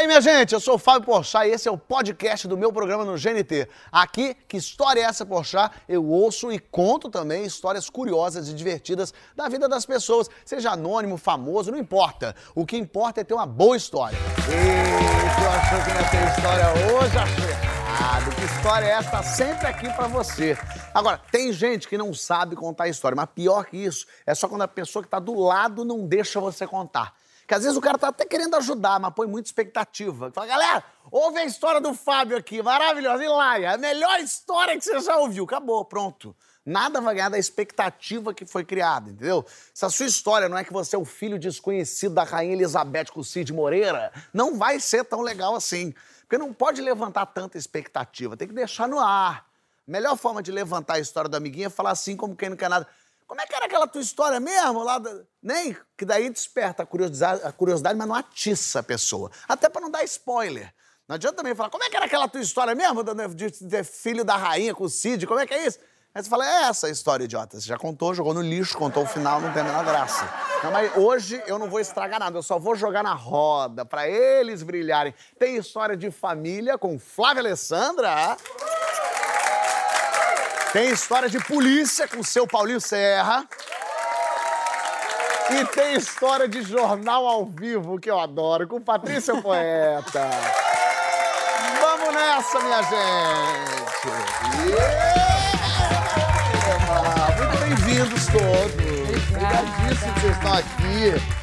aí, minha gente? Eu sou o Fábio Porchat e esse é o podcast do meu programa no GNT. Aqui, que história é essa, Porchat? Eu ouço e conto também histórias curiosas e divertidas da vida das pessoas, seja anônimo, famoso, não importa. O que importa é ter uma boa história. E tu achou que não ia ter história hoje? Achou errado. Que história é essa? Sempre aqui pra você. Agora, tem gente que não sabe contar história, mas pior que isso é só quando a pessoa que tá do lado não deixa você contar. Que às vezes o cara tá até querendo ajudar, mas põe muita expectativa. Fala, galera, ouve a história do Fábio aqui, maravilhosa. E lá, é a melhor história que você já ouviu. Acabou, pronto. Nada vai ganhar da expectativa que foi criada, entendeu? Se a sua história não é que você é o filho desconhecido da Rainha Elizabeth com o Cid Moreira, não vai ser tão legal assim. Porque não pode levantar tanta expectativa, tem que deixar no ar. Melhor forma de levantar a história do amiguinho é falar assim como quem não quer nada. Como é que era aquela tua história mesmo? Lá da... Nem? Que daí desperta a curiosidade, a curiosidade, mas não atiça a pessoa. Até para não dar spoiler. Não adianta também falar, como é que era aquela tua história mesmo? De ter filho da rainha com o Cid, como é que é isso? Aí você fala, é essa a história, idiota. Você já contou, jogou no lixo, contou o final, não tem a menor graça. Não, mas hoje eu não vou estragar nada, eu só vou jogar na roda, para eles brilharem. Tem história de família com Flávia Alessandra. Tem história de polícia com seu Paulinho Serra. E tem história de jornal ao vivo, que eu adoro, com Patrícia Poeta. Vamos nessa, minha gente! Yeah! Muito bem-vindos todos! Obrigadíssimo que vocês estão aqui.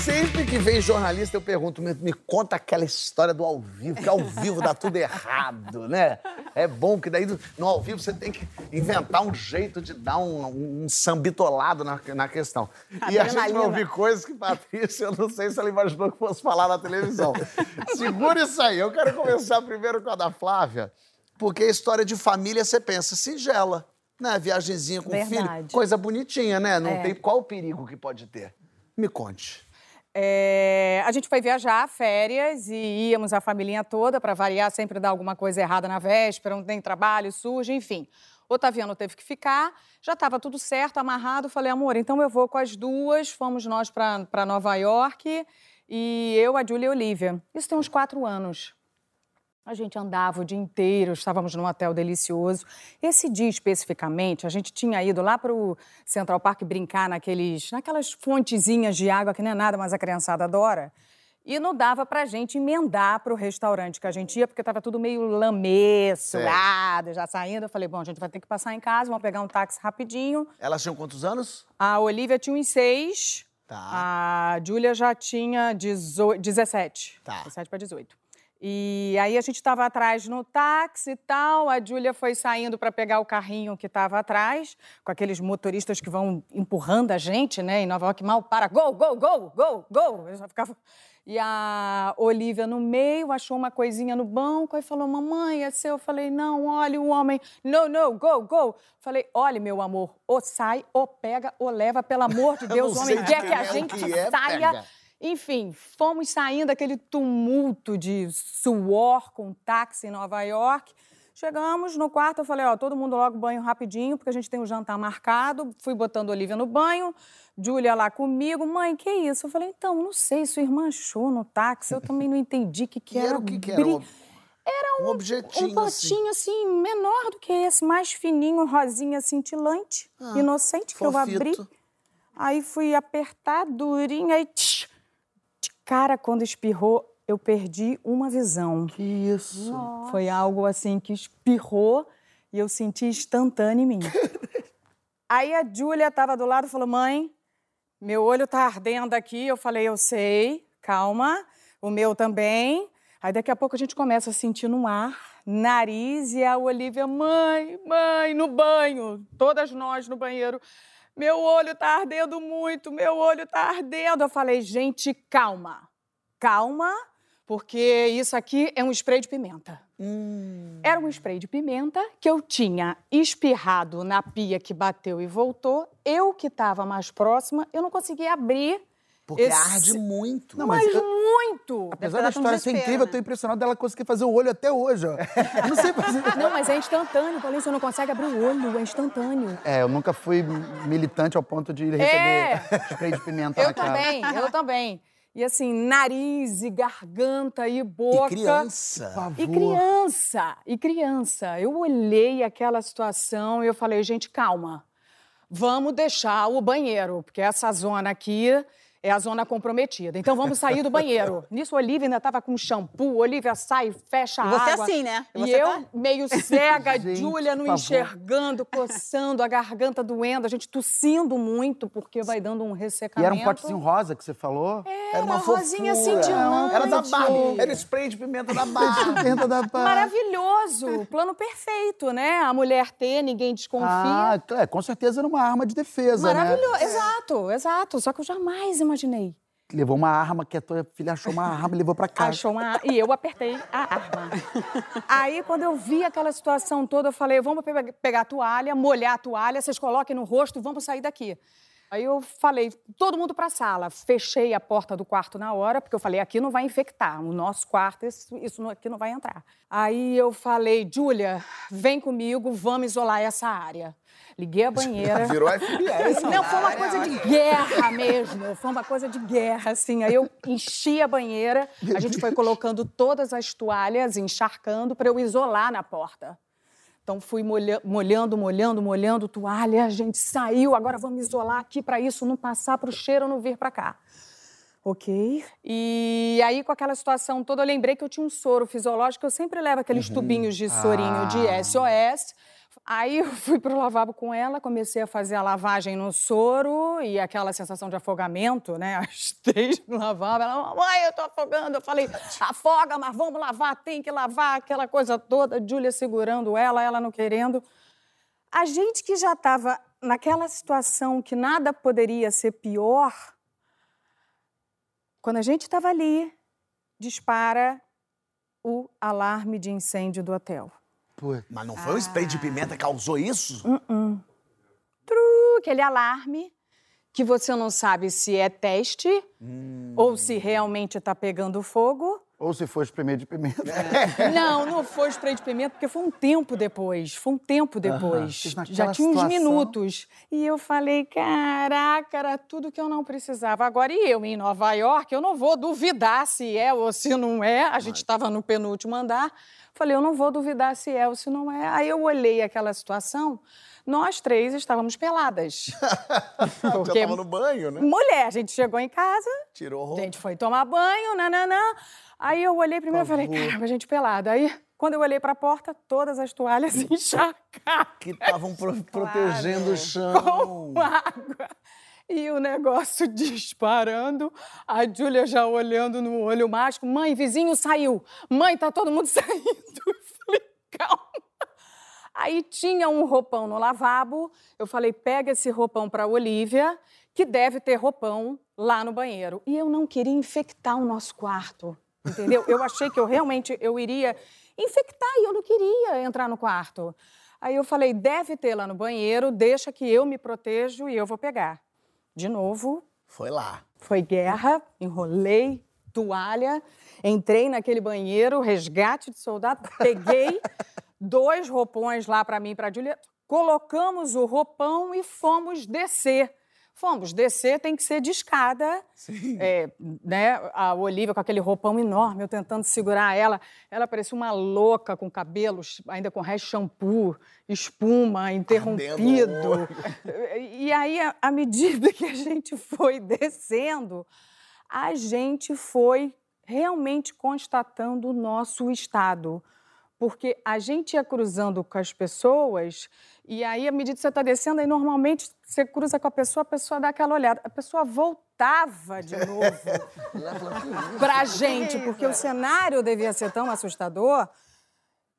Sempre que vem jornalista, eu pergunto, me, me, conta aquela história do ao vivo, que ao vivo dá tudo errado, né? É bom que daí no ao vivo você tem que inventar um jeito de dar um, um sambitolado na, na questão. E a gente vai ouvir coisas que, Patrícia, eu não sei se ela imaginou que fosse falar na televisão. Segura isso aí. Eu quero começar primeiro com a da Flávia, porque a história de família, você pensa, singela. Né? Viagemzinha com Verdade. filho, coisa bonitinha, né? Não é. tem qual o perigo que pode ter. Me conte. É, a gente foi viajar, férias, e íamos a família toda, para variar, sempre dar alguma coisa errada na véspera, não tem trabalho, surge, enfim. Otaviano teve que ficar, já estava tudo certo, amarrado. Falei, amor, então eu vou com as duas. Fomos nós para Nova York e eu, a Júlia e a Olivia. Isso tem uns quatro anos. A gente andava o dia inteiro, estávamos num hotel delicioso. Esse dia especificamente, a gente tinha ido lá para o Central Park brincar naqueles, naquelas fontezinhas de água que não é nada, mas a criançada adora. E não dava para a gente emendar para o restaurante que a gente ia, porque estava tudo meio lamê, suado, já saindo. Eu falei, bom, a gente vai ter que passar em casa, vamos pegar um táxi rapidinho. Elas tinham quantos anos? A Olivia tinha uns seis. Tá. A Júlia já tinha 18, 17. Tá. 17 para 18. E aí a gente estava atrás no táxi e tal, a Júlia foi saindo para pegar o carrinho que estava atrás, com aqueles motoristas que vão empurrando a gente, né? Em Nova York mal para, go, go, go, go, go. Eu já ficava... E a Olivia no meio achou uma coisinha no banco e falou: Mamãe, é seu? Eu falei: Não, olha o homem. No, no, go, go. Falei: Olha, meu amor, ou sai, ou pega, ou leva, pelo amor de Deus, o homem quer que a é gente que é, saia. Pega. Enfim, fomos saindo daquele tumulto de suor com táxi em Nova York. Chegamos no quarto, eu falei, ó, todo mundo logo banho rapidinho, porque a gente tem um jantar marcado. Fui botando Olivia no banho, Júlia lá comigo. Mãe, que isso? Eu falei, então, não sei, sua irmã achou no táxi, eu também não entendi o que, que era. era o que, que era? Era um, um objetinho, um potinho assim. assim. menor do que esse, mais fininho, rosinha cintilante, ah, inocente, que eu abri. Aí fui apertar durinho, aí tch, Cara, quando espirrou, eu perdi uma visão. Que isso? Nossa. Foi algo assim que espirrou e eu senti instantâneo em mim. Aí a Júlia estava do lado e falou: Mãe, meu olho tá ardendo aqui. Eu falei: Eu sei, calma, o meu também. Aí daqui a pouco a gente começa a sentir no ar, nariz e a Olivia: Mãe, mãe, no banho. Todas nós no banheiro. Meu olho tá ardendo muito, meu olho tá ardendo. Eu falei, gente, calma. Calma, porque isso aqui é um spray de pimenta. Hum. Era um spray de pimenta que eu tinha espirrado na pia que bateu e voltou. Eu que estava mais próxima, eu não conseguia abrir porque Esse... arde muito. Não, mas, mas eu... muito. Apesar da história ser incrível, eu tô impressionado dela conseguir fazer o olho até hoje, ó. Eu não sei fazer. não, mas é instantâneo, Paulinho. Você não consegue abrir o olho, é instantâneo. É, eu nunca fui militante ao ponto de receber é. spray de pimenta eu na cara. Eu também, eu também. E assim, nariz e garganta e boca. E criança. E criança, e criança. Eu olhei aquela situação e eu falei, gente, calma. Vamos deixar o banheiro, porque essa zona aqui é a zona comprometida. Então vamos sair do banheiro. Nisso, Olivia ainda estava com shampoo. Olivia sai, fecha a E você água. assim, né? E E, você eu, tá- meio cega, Júlia não enxergando, coçando, a garganta doendo, a gente tossindo muito, porque vai dando um E ressecamento. era um potezinho rosa que você falou? Era uma rosinha fofura. cintilante. Era da Barbie. Era spray de pimenta da Barbie. Dentro da pá. Maravilhoso, plano perfeito, né? A mulher ter, ninguém desconfia. Ah, é, com certeza era uma arma de defesa, Maravilhoso, né? exato, exato. Só que eu jamais imaginei. Levou uma arma, que a tua filha achou uma arma e levou pra casa. Achou uma e eu apertei a arma. Aí, quando eu vi aquela situação toda, eu falei: vamos pe- pegar a toalha, molhar a toalha, vocês coloquem no rosto e vamos sair daqui. Aí eu falei, todo mundo para a sala. Fechei a porta do quarto na hora, porque eu falei, aqui não vai infectar. O nosso quarto, isso, isso aqui não vai entrar. Aí eu falei, Júlia, vem comigo, vamos isolar essa área. Liguei a banheira. Virou FBI. Não, foi uma coisa de guerra mesmo. Foi uma coisa de guerra, assim. Aí eu enchi a banheira, a gente foi colocando todas as toalhas, encharcando, para eu isolar na porta. Então fui molha- molhando, molhando, molhando toalha, a gente saiu, agora vamos isolar aqui para isso não passar para o cheiro não vir para cá. Ok. E aí, com aquela situação toda, eu lembrei que eu tinha um soro fisiológico, eu sempre levo aqueles tubinhos de sorinho de SOS. Aí eu fui pro lavabo com ela, comecei a fazer a lavagem no soro e aquela sensação de afogamento, né? As três no lavabo. Ela, mamãe, eu tô afogando. Eu falei, afoga, mas vamos lavar, tem que lavar, aquela coisa toda. Júlia segurando ela, ela não querendo. A gente que já estava naquela situação que nada poderia ser pior, quando a gente estava ali, dispara o alarme de incêndio do hotel. Pô, Mas não foi o spray de pimenta que causou isso? Tru, aquele alarme que você não sabe se é teste ou se realmente está pegando fogo. Ou se for espremer de pimenta. Não, não foi spray de pimenta, porque foi um tempo depois. Foi um tempo depois. Já tinha uns situação- minutos. E eu falei, caraca, era tudo que eu não precisava. Agora, e eu em Nova York, eu não vou duvidar se é ou se não é. A gente estava no penúltimo andar. Falei, eu não vou duvidar se é ou se não é. Aí eu olhei aquela situação, nós três estávamos peladas. Já Porque tava no banho, né? mulher, a gente chegou em casa, Tirou a a roupa. gente foi tomar banho, nananã. Aí eu olhei primeiro e falei, caramba, gente pelada. Aí, quando eu olhei para a porta, todas as toalhas encharcadas Que estavam pro- protegendo o chão. com água. E o negócio disparando, a Júlia já olhando no olho mágico. Mãe, vizinho saiu. Mãe, tá todo mundo saindo. Eu falei, calma. Aí tinha um roupão no lavabo. Eu falei, pega esse roupão para Olivia, que deve ter roupão lá no banheiro. E eu não queria infectar o nosso quarto, entendeu? Eu achei que eu realmente eu iria infectar e eu não queria entrar no quarto. Aí eu falei, deve ter lá no banheiro, deixa que eu me protejo e eu vou pegar. De novo, Foi lá. foi guerra, enrolei toalha, entrei naquele banheiro, resgate de soldado, peguei dois roupões lá para mim e para a Júlia, colocamos o roupão e fomos descer. Fomos descer, tem que ser de escada. É, né? A Olivia com aquele roupão enorme, eu tentando segurar ela. Ela parecia uma louca com cabelos, ainda com resto de shampoo, espuma, interrompido. E aí, à medida que a gente foi descendo, a gente foi realmente constatando o nosso estado. Porque a gente ia cruzando com as pessoas, e aí, à medida que você está descendo, aí normalmente você cruza com a pessoa, a pessoa dá aquela olhada. A pessoa voltava de novo para a gente, porque o cenário devia ser tão assustador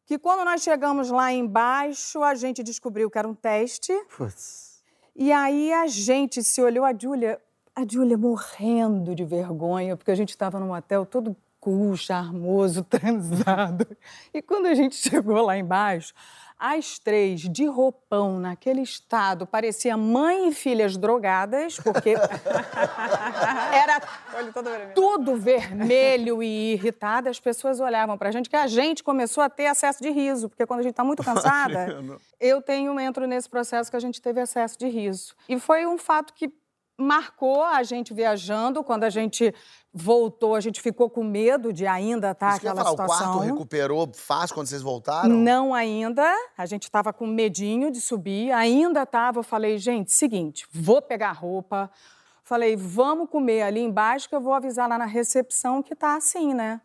que quando nós chegamos lá embaixo, a gente descobriu que era um teste. Putz. E aí a gente se olhou, a Júlia, a Júlia morrendo de vergonha, porque a gente estava num hotel todo cool, charmoso, transado. E quando a gente chegou lá embaixo, as três de roupão, naquele estado, parecia mãe e filhas drogadas, porque era tudo vermelho e irritado. As pessoas olhavam pra gente, que a gente começou a ter acesso de riso, porque quando a gente tá muito cansada, eu tenho, entro nesse processo que a gente teve acesso de riso. E foi um fato que marcou a gente viajando. Quando a gente voltou, a gente ficou com medo de ainda estar ia aquela falar, situação. o quarto recuperou fácil quando vocês voltaram? Não ainda. A gente estava com medinho de subir. Ainda estava. Eu falei, gente, seguinte, vou pegar roupa. Falei, vamos comer ali embaixo que eu vou avisar lá na recepção que tá assim, né?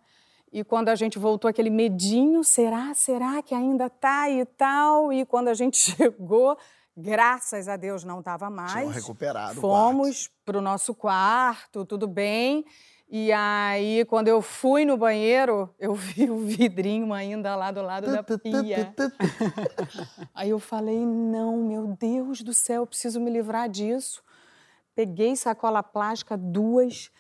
E quando a gente voltou, aquele medinho, será, será que ainda tá e tal? E quando a gente chegou, graças a Deus não estava mais. Tinham recuperado Fomos para o nosso quarto, tudo bem. E aí, quando eu fui no banheiro, eu vi o vidrinho ainda lá do lado da pia. Aí eu falei: não, meu Deus do céu, eu preciso me livrar disso. Peguei sacola plástica, duas,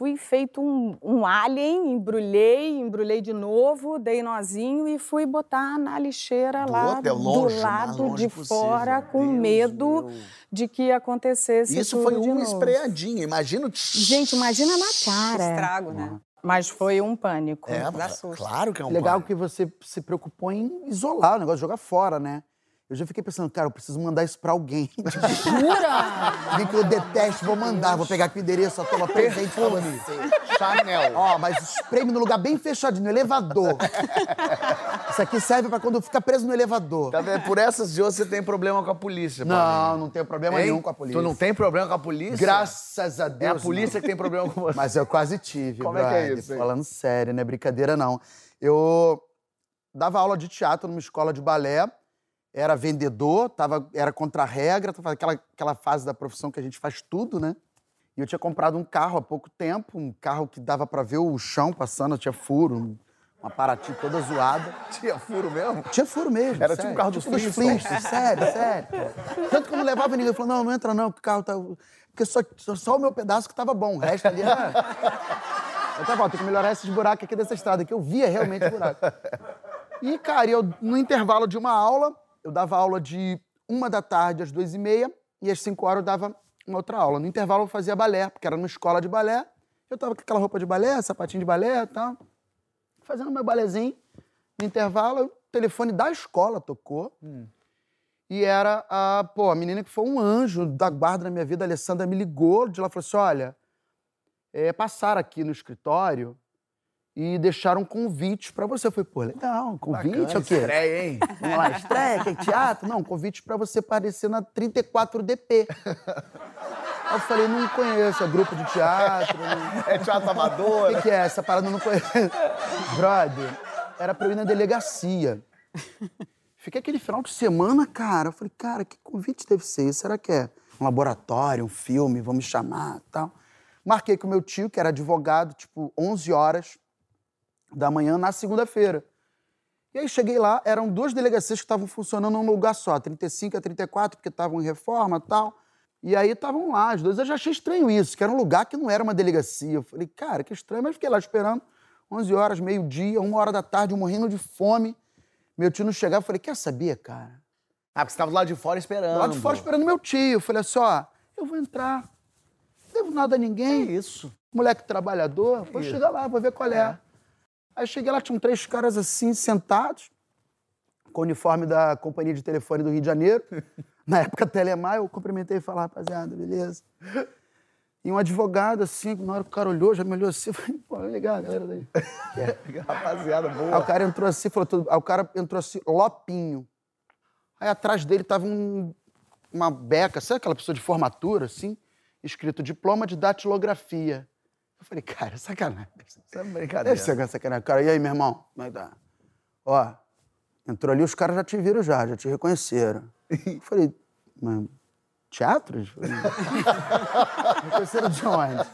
fui feito um, um alien, embrulhei, embrulhei de novo, dei nozinho e fui botar na lixeira Do lá longe, do lado longe de possível. fora, com Deus medo meu. de que acontecesse Isso tudo foi uma novo. espreadinha, imagina o... Gente, imagina na cara. Estrago, né? Mas foi um pânico. É, claro que é um Legal pânico. que você se preocupou em isolar o negócio, jogar fora, né? Eu já fiquei pensando, cara, eu preciso mandar isso pra alguém. Tipo, Jura? Alguém que eu detesto, vou mandar, vou pegar aqui o endereço, a toma presente pra você. Chanel. Ó, mas espreme no lugar bem fechadinho, no elevador. Isso aqui serve pra quando fica preso no elevador. Tá vendo? Por essas de hoje você tem problema com a polícia, Não, não tenho problema Hein? nenhum com a polícia. Tu não tem problema com a polícia? Graças a É Deus. a polícia que tem problema com você. Mas eu quase tive, Como é que é brother. isso, hein? Falando sério, não é brincadeira, não. Eu dava aula de teatro numa escola de balé, era vendedor, tava, era contra a regra, tava aquela, aquela fase da profissão que a gente faz tudo, né? E eu tinha comprado um carro há pouco tempo, um carro que dava pra ver o chão passando, tinha furo, uma Paraty toda zoada. Tinha furo mesmo? Tinha furo mesmo. Era sério. tipo o carro dos dos Flintstones. Flintstones, sério, sério. Tanto que eu não levava ninguém. Ele falou: não, não entra não, que o carro tá. Porque só, só, só o meu pedaço que tava bom. O resto ali era. Eu tava, ó, tem que melhorar esses buracos aqui dessa estrada, que eu via realmente buraco. E, cara, eu, no intervalo de uma aula, eu dava aula de uma da tarde às duas e meia, e às cinco horas eu dava uma outra aula. No intervalo eu fazia balé, porque era numa escola de balé. Eu tava com aquela roupa de balé, sapatinho de balé e tal fazendo meu balezinho. No intervalo, o telefone da escola tocou. E era a, pô, a menina que foi um anjo da guarda na minha vida, a Alessandra, me ligou de lá e falou assim: olha, é, passaram aqui no escritório e deixaram um convite pra você. Eu falei, pô, legal, convite é o quê? Estreia, hein? Vamos lá, estreia, que é teatro? Não, convite pra você aparecer na 34DP. Aí eu falei, não conheço, é grupo de teatro. não- É teatro o amador. que, que é essa parada? Eu não conheço. Brother, era pra eu ir na delegacia. Fiquei aquele final de semana, cara. Eu falei, cara, que convite deve ser esse? Será que é um laboratório, um filme, me chamar tal? Marquei com meu tio, que era advogado, tipo, 11 horas da manhã, na segunda-feira. E aí cheguei lá, eram duas delegacias que estavam funcionando num lugar só, 35 a 34, porque estavam em reforma e tal. E aí estavam lá, as duas. Eu já achei estranho isso, que era um lugar que não era uma delegacia. Eu falei, cara, que estranho, mas fiquei lá esperando. 11 horas, meio-dia, uma hora da tarde, morrendo de fome. Meu tio não chegava, eu falei, quer saber, cara? Ah, porque você tava do lado de fora esperando. Lá de fora esperando meu tio. Eu falei assim, ó, eu vou entrar. Não devo nada a É ninguém. isso. Moleque trabalhador, vou Isso. chegar lá, vou ver qual é. Aí cheguei lá, tinham três caras assim, sentados, com o uniforme da companhia de telefone do Rio de Janeiro. Na época, Telemar, eu cumprimentei e falei, rapaziada, beleza. E um advogado, assim, na hora que o cara olhou, já me olhou assim, falei, pô, legal, galera daí. Rapaziada, Aí boa. o cara entrou assim, falou tudo. Aí o cara entrou assim, Lopinho. Aí atrás dele tava um- uma beca, sabe aquela pessoa de formatura, assim? Escrito diploma de datilografia. Eu falei, cara, sacanagem. Isso é brincadeira. Deve ser sacanagem. Cara, e aí, meu irmão? Como é que tá? Ó, entrou ali, os caras já te viram já, já te reconheceram. Eu falei, mas teatro? reconheceram de onde?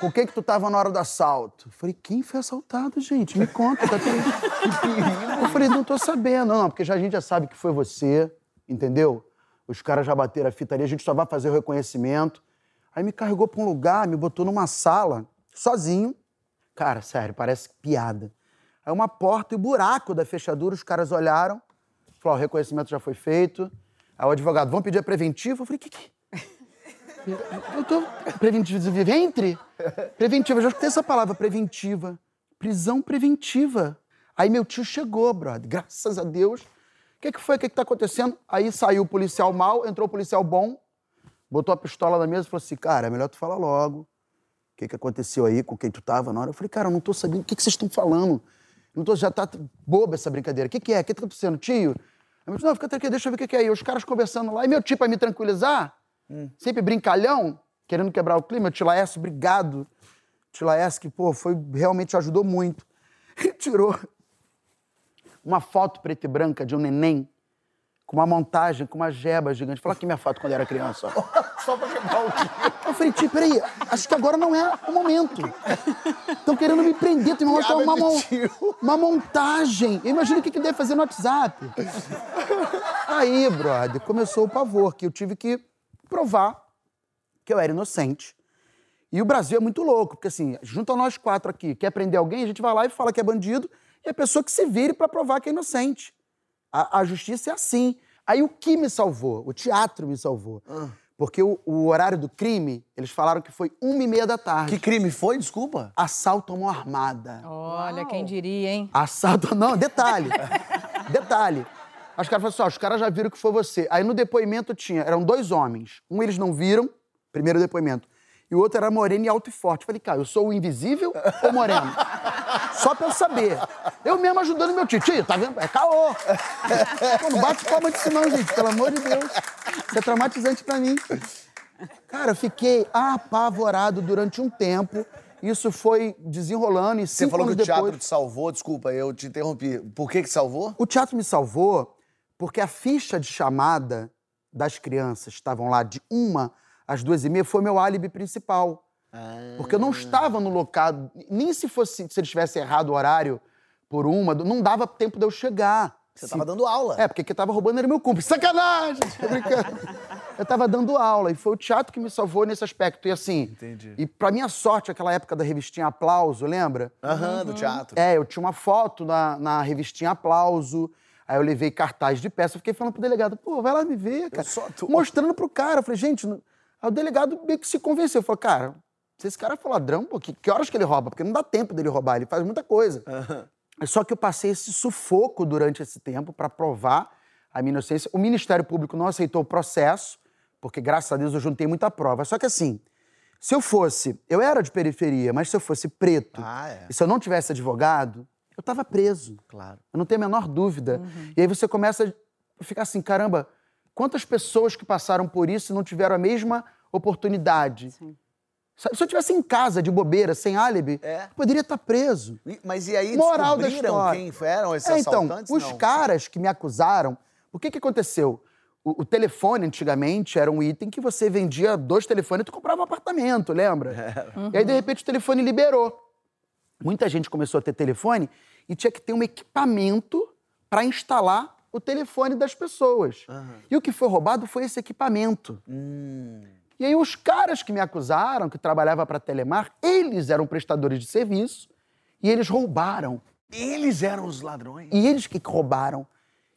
Com quem que tu tava na hora do assalto? Eu falei, quem foi assaltado, gente? Me conta, tá tudo... Eu falei, não tô sabendo. Não, porque já, a gente já sabe que foi você, entendeu? Os caras já bateram a fita ali, a gente só vai fazer o reconhecimento. Aí me carregou pra um lugar, me botou numa sala, sozinho. Cara, sério, parece piada. Aí uma porta e o buraco da fechadura, os caras olharam, falaram, o reconhecimento já foi feito. Aí o advogado, vamos pedir a preventiva? Eu falei, que que... Eu tô... Preventiva de ventre? Preventiva, eu já escutei essa palavra, preventiva. Prisão preventiva. Aí meu tio chegou, brother, graças a Deus. O que, que foi? O que, que tá acontecendo? Aí saiu o policial mal, entrou o policial bom. botou a pistola na mesa e falou assim: cara, é melhor tu falar logo. O que, que aconteceu aí com quem tu tava na hora? Eu falei, cara, eu não tô sabendo o que, que vocês estão falando. Não tô, já tá boba essa brincadeira. O que, que é? O que tá acontecendo, tio? Eu disse, não, fica tranquilo, deixa eu ver o que, que é. E os caras conversando lá. E meu tio, pra me tranquilizar, sempre brincalhão, querendo quebrar o clima, o tio Laércio, obrigado. Tio Laércio, que, pô, foi, realmente ajudou muito. Ele tirou uma foto preta e branca de um neném com uma montagem, com uma jeba gigante. Fala aqui minha foto quando eu era criança. Só pra quebrar o clima. Eu falei, tio, peraí, acho que agora não é o momento. Estão querendo me prender, tem uma, Piada uma, mon- uma montagem. Eu imagino o que, que deve fazer no WhatsApp. Aí, brother, começou o pavor, que eu tive que provar que eu era inocente. E o Brasil é muito louco, porque assim, junto a nós quatro aqui, quer prender alguém, a gente vai lá e fala que é bandido, e a pessoa que se vire pra provar que é inocente. A, a justiça é assim. Aí o que me salvou? O teatro me salvou. Porque o, o horário do crime, eles falaram que foi uma e meia da tarde. Que crime foi, desculpa? Assalto a mão armada. Olha, quem diria, hein? Assalto. Não, detalhe. detalhe. Os caras falaram assim: ó, os caras já viram que foi você. Aí no depoimento tinha, eram dois homens. Um eles não viram, primeiro depoimento. E o outro era moreno e alto e forte. Eu falei, cara, eu sou o invisível ou moreno? Só pra eu saber. Eu mesmo ajudando meu tio. Tio, tá vendo? É caô. Pô, não bate palma disso não, gente. Pelo amor de Deus. Isso é traumatizante pra mim. Cara, eu fiquei apavorado durante um tempo. Isso foi desenrolando e Você falou que o teatro depois... te salvou, desculpa, eu te interrompi. Por que que salvou? O teatro me salvou porque a ficha de chamada das crianças que estavam lá de uma às duas e meia foi meu álibi principal. Porque eu não estava no local, nem se fosse se eles tivessem errado o horário por uma, não dava tempo de eu chegar. Você Se- tava dando aula. É, porque quem tava roubando era meu cúmplice. Sacanagem! Tô brincando. Eu tava dando aula e foi o teatro que me salvou nesse aspecto. E assim, Entendi. e pra minha sorte, aquela época da revistinha Aplauso, lembra? Aham, do teatro. É, eu tinha uma foto na, na revistinha Aplauso. Aí eu levei cartaz de peça. Eu fiquei falando pro delegado, pô, vai lá me ver, cara. sou ator. Mostrando pro cara. Eu falei, gente... não- Aí o delegado meio que se convenceu. Falou, cara, se esse cara for ladrão, pô, que, que horas que ele rouba? Porque não dá tempo dele roubar, ele faz muita coisa. Só que eu passei esse sufoco durante esse tempo para provar a minha inocência. O Ministério Público não aceitou o processo, porque graças a Deus eu juntei muita prova. Só que assim, se eu fosse, eu era de periferia, mas se eu fosse preto Ah, é. e se eu não tivesse advogado, eu estava preso. Claro. Eu não tenho a menor dúvida. E aí você começa a ficar assim, caramba, quantas pessoas que passaram por isso não tiveram a mesma oportunidade? Sabe, Se eu tivesse em casa de bobeira, sem álibi, É. poderia estar preso. E- Mas e aí Moral descobriram quem eram esses É, então, os Não. caras que me acusaram, o que que aconteceu? O, o telefone, antigamente, era um item que você vendia dois telefones e tu comprava um apartamento, lembra? E aí, de repente, o telefone liberou. Muita gente começou a ter telefone e tinha que ter um equipamento para instalar o telefone das pessoas. E o que foi roubado foi esse equipamento. E aí os caras que me acusaram, que trabalhavam para Telemar, eles eram prestadores de serviço e eles roubaram. Eles eram os ladrões. E eles que roubaram.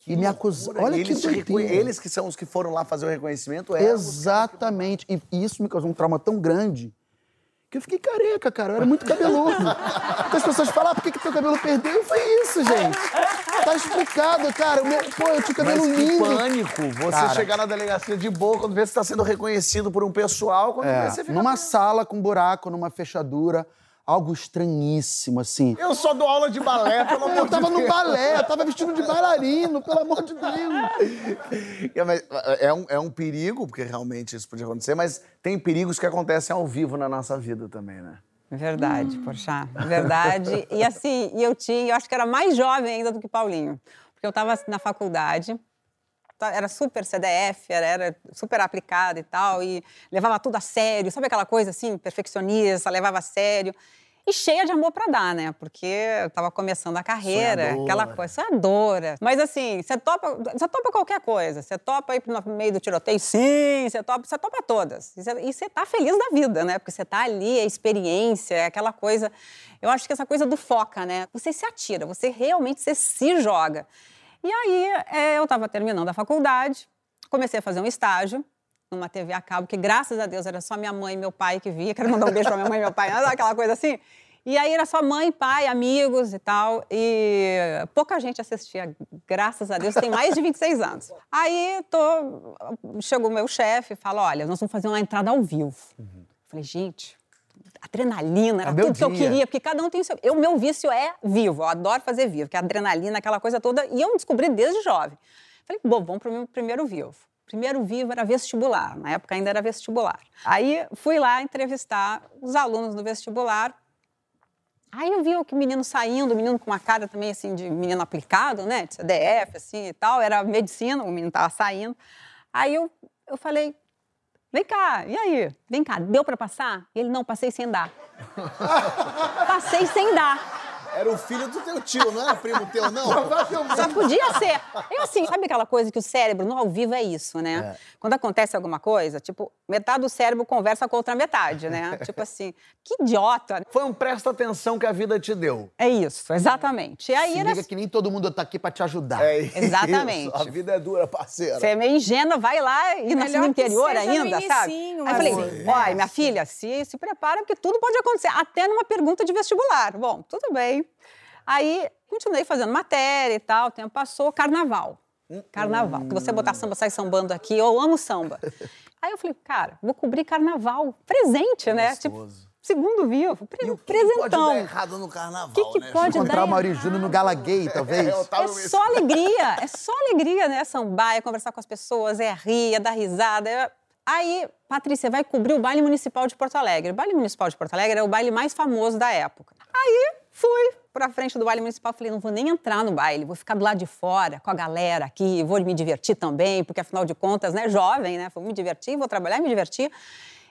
e me acusaram. Olha eles, que doideira. eles que são os que foram lá fazer o reconhecimento os Exatamente. E, e isso me causou um trauma tão grande que eu fiquei careca, cara. Eu era muito cabeludo. Então as pessoas falam, ah, por que, que teu cabelo perdeu? Foi isso, gente. Tá explicado, cara. Meu, pô, eu tinha cabelo Mas que lindo. pânico você Cara. chegar na delegacia de boa quando vê se está sendo reconhecido por um pessoal, quando É, vê você fica... numa sala com buraco, numa fechadura. Algo estranhíssimo, assim. Eu só dou aula de balé, pelo amor Eu de tava no Deus. balé, eu tava vestido de bailarino, pelo amor de Deus. É, mas, é, um, é um perigo, porque realmente isso podia acontecer, mas tem perigos que acontecem ao vivo na nossa vida também, né? Verdade, Porchat, verdade. E assim, e eu tinha, eu acho que era mais jovem ainda do que Paulinho, porque eu estava na faculdade, era super CDF, era, era super aplicada e tal, e levava tudo a sério, sabe aquela coisa assim, perfeccionista, levava a sério. E cheia de amor para dar, né? Porque eu tava começando a carreira, Sonhadora. aquela coisa, sonhadora. Mas assim, você topa, você topa qualquer coisa. Você topa ir no meio do tiroteio? Sim, você topa, você topa todas. E você, e você tá feliz da vida, né? Porque você tá ali, é experiência, é aquela coisa. Eu acho que essa coisa do foca, né? Você se atira, você realmente você se joga. E aí é, eu tava terminando a faculdade, comecei a fazer um estágio numa TV a cabo, que graças a Deus era só minha mãe e meu pai que via. Quero mandar um beijo pra minha mãe e meu pai, aquela coisa assim. E aí era só mãe, pai, amigos e tal. E pouca gente assistia, graças a Deus, tem mais de 26 anos. Aí tô, chegou o meu chefe e falou: olha, nós vamos fazer uma entrada ao vivo. Falei, gente, adrenalina, era É tudo que eu queria, porque cada um tem o seu. Eu, meu vício é vivo, eu adoro fazer vivo, que é adrenalina, aquela coisa toda. E eu descobri desde jovem. Falei, bom, vamos para o meu primeiro vivo. Primeiro vivo era vestibular, na época ainda era vestibular. Aí fui lá entrevistar os alunos do vestibular. Aí eu vi o que menino saindo, o menino com uma cara também assim de menino aplicado, né, de CDF assim e tal, era medicina, o menino estava saindo. Aí eu, eu falei, vem cá, e aí? Vem cá, deu para passar? Ele, não, passei sem dar. passei sem dar. Era o filho do teu tio, não era primo teu, não? Só podia ser. Eu, assim, sabe aquela coisa que o cérebro, no ao vivo, é isso, né? Quando acontece alguma coisa, tipo, metade do cérebro conversa com a outra metade, né? tipo assim, que idiota. Foi um presta atenção que a vida te deu. É isso, exatamente. E aí Se era. liga que nem todo mundo tá aqui pra te ajudar. É isso. Exatamente. A vida é dura, parceira. Você é meio ingênua, vai lá e nasce no interior no ainda, sabe? Aí eu falei, assim. olha, minha filha, se, se prepara, porque tudo pode acontecer, até numa pergunta de vestibular. Bom, tudo bem. Aí, continuei fazendo matéria e tal, o tempo passou, carnaval. Carnaval. Que você botar samba, sai sambando aqui, eu amo samba. Aí eu falei, cara, vou cobrir carnaval. Presente, né? Tipo, Gostoso. segundo vivo, pre E o que, que pode presentão. dar errado no carnaval, Que que né? pode Encontrar dar o Mauri Júnior no Gala Gay, talvez. É, É só alegria, é só alegria, né? Sambar, é conversar com as pessoas, é rir, é dar risada. é- Aí, Patrícia, vai cobrir o baile municipal de Porto Alegre. O baile municipal de Porto Alegre é o baile mais famoso da época. Aí, fui pra frente do baile municipal, falei, não vou nem entrar no baile, vou ficar do lado de fora com a galera aqui, vou me divertir também, porque afinal de contas, né, jovem, né? Vou me divertir, vou trabalhar e me divertir.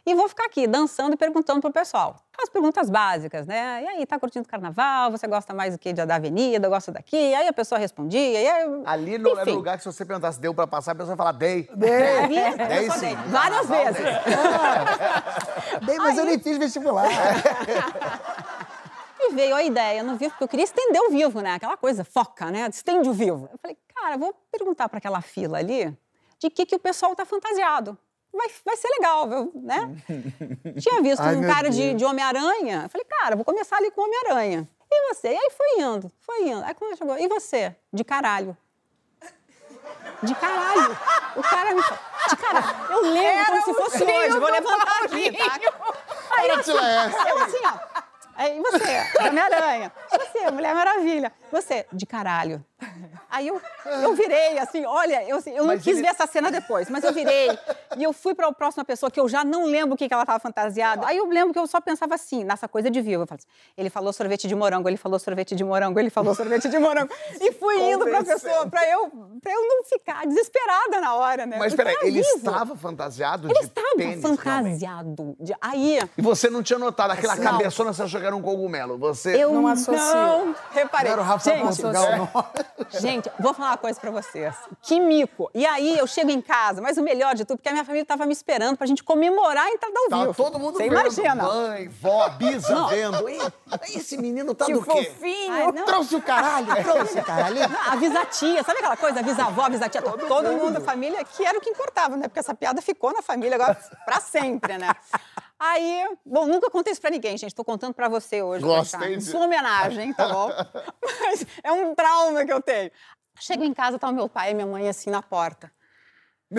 E vou ficar aqui dançando e perguntando pro pessoal. As perguntas básicas, né? E aí, tá curtindo o carnaval? Você gosta mais do que da avenida? Gosta daqui? E aí a pessoa respondia. E aí, Ali não era o lugar que se você perguntasse deu pra passar, a pessoa ia falar dei. Dei eu só sim. dei. Várias vezes. bem, mas eu nem fiz vestibular. E veio a ideia no vivo, porque eu queria estender o vivo, né? Aquela coisa, foca, né? Estende o vivo. Eu falei, cara, vou perguntar para aquela fila ali de que, que o pessoal tá fantasiado. Vai, vai ser legal, viu? né? Tinha visto Ai, um cara de, Deus. de Homem-Aranha. Eu Falei, cara, vou começar ali com Homem-Aranha. E você? E aí foi indo, foi indo. Aí quando chegou, e você? De caralho. De caralho. O cara me falou, de caralho. Eu lembro como se fosse hoje. Vou levantar aqui, tá? Aí eu assim, eu assim, ó. Aí você, Homem-Aranha. Você, Mulher Maravilha. Você, de caralho. Aí eu, eu virei, assim, olha, eu, assim, eu não Mas quis ele- ver essa cena depois, mas eu virei. E eu fui para a próxima pessoa que eu já não lembro o que, que ela estava fantasiada. Aí eu lembro que eu só pensava assim, nessa coisa de vivo. Eu falei assim, ele falou sorvete de morango, ele falou sorvete de morango, ele falou sorvete de morango. E fui indo para a pessoa, para eu, pra eu não ficar desesperada na hora, né? Mas peraí, era ele vivo. estava fantasiado Ele de estava realmente. fantasiado. De... Aí. E você não tinha notado aquela Não. cabeçona, você achou que era um cogumelo. Você... Eu Não não, associo. reparei. Era o Rafa Gente, Portugal, não. Gente, vou falar uma coisa pra vocês. Que mico. E aí eu chego em casa, mas o melhor de tudo, porque a minha família tava me esperando pra gente comemorar a entrada ao Tava vivo. todo mundo Você vendo. imagina. Mãe, vó, bisa Não. vendo. Ih, esse menino tá Que do quê? fofinho. Ai, não. Trouxe o caralho, trouxe o caralho. Não, avisa a tia, sabe aquela coisa? Avisa a avó, avisa a tia. Todo, mundo, a família, que era o que importava, né? Porque essa piada ficou na família agora pra sempre, né? Aí, bom, nunca contei isso pra ninguém, gente. Tô contando pra você hoje. Gostei de- sua homenagem, tá bom? Mas é um trauma que eu tenho. Chego em casa, tá o meu pai e minha mãe assim na porta.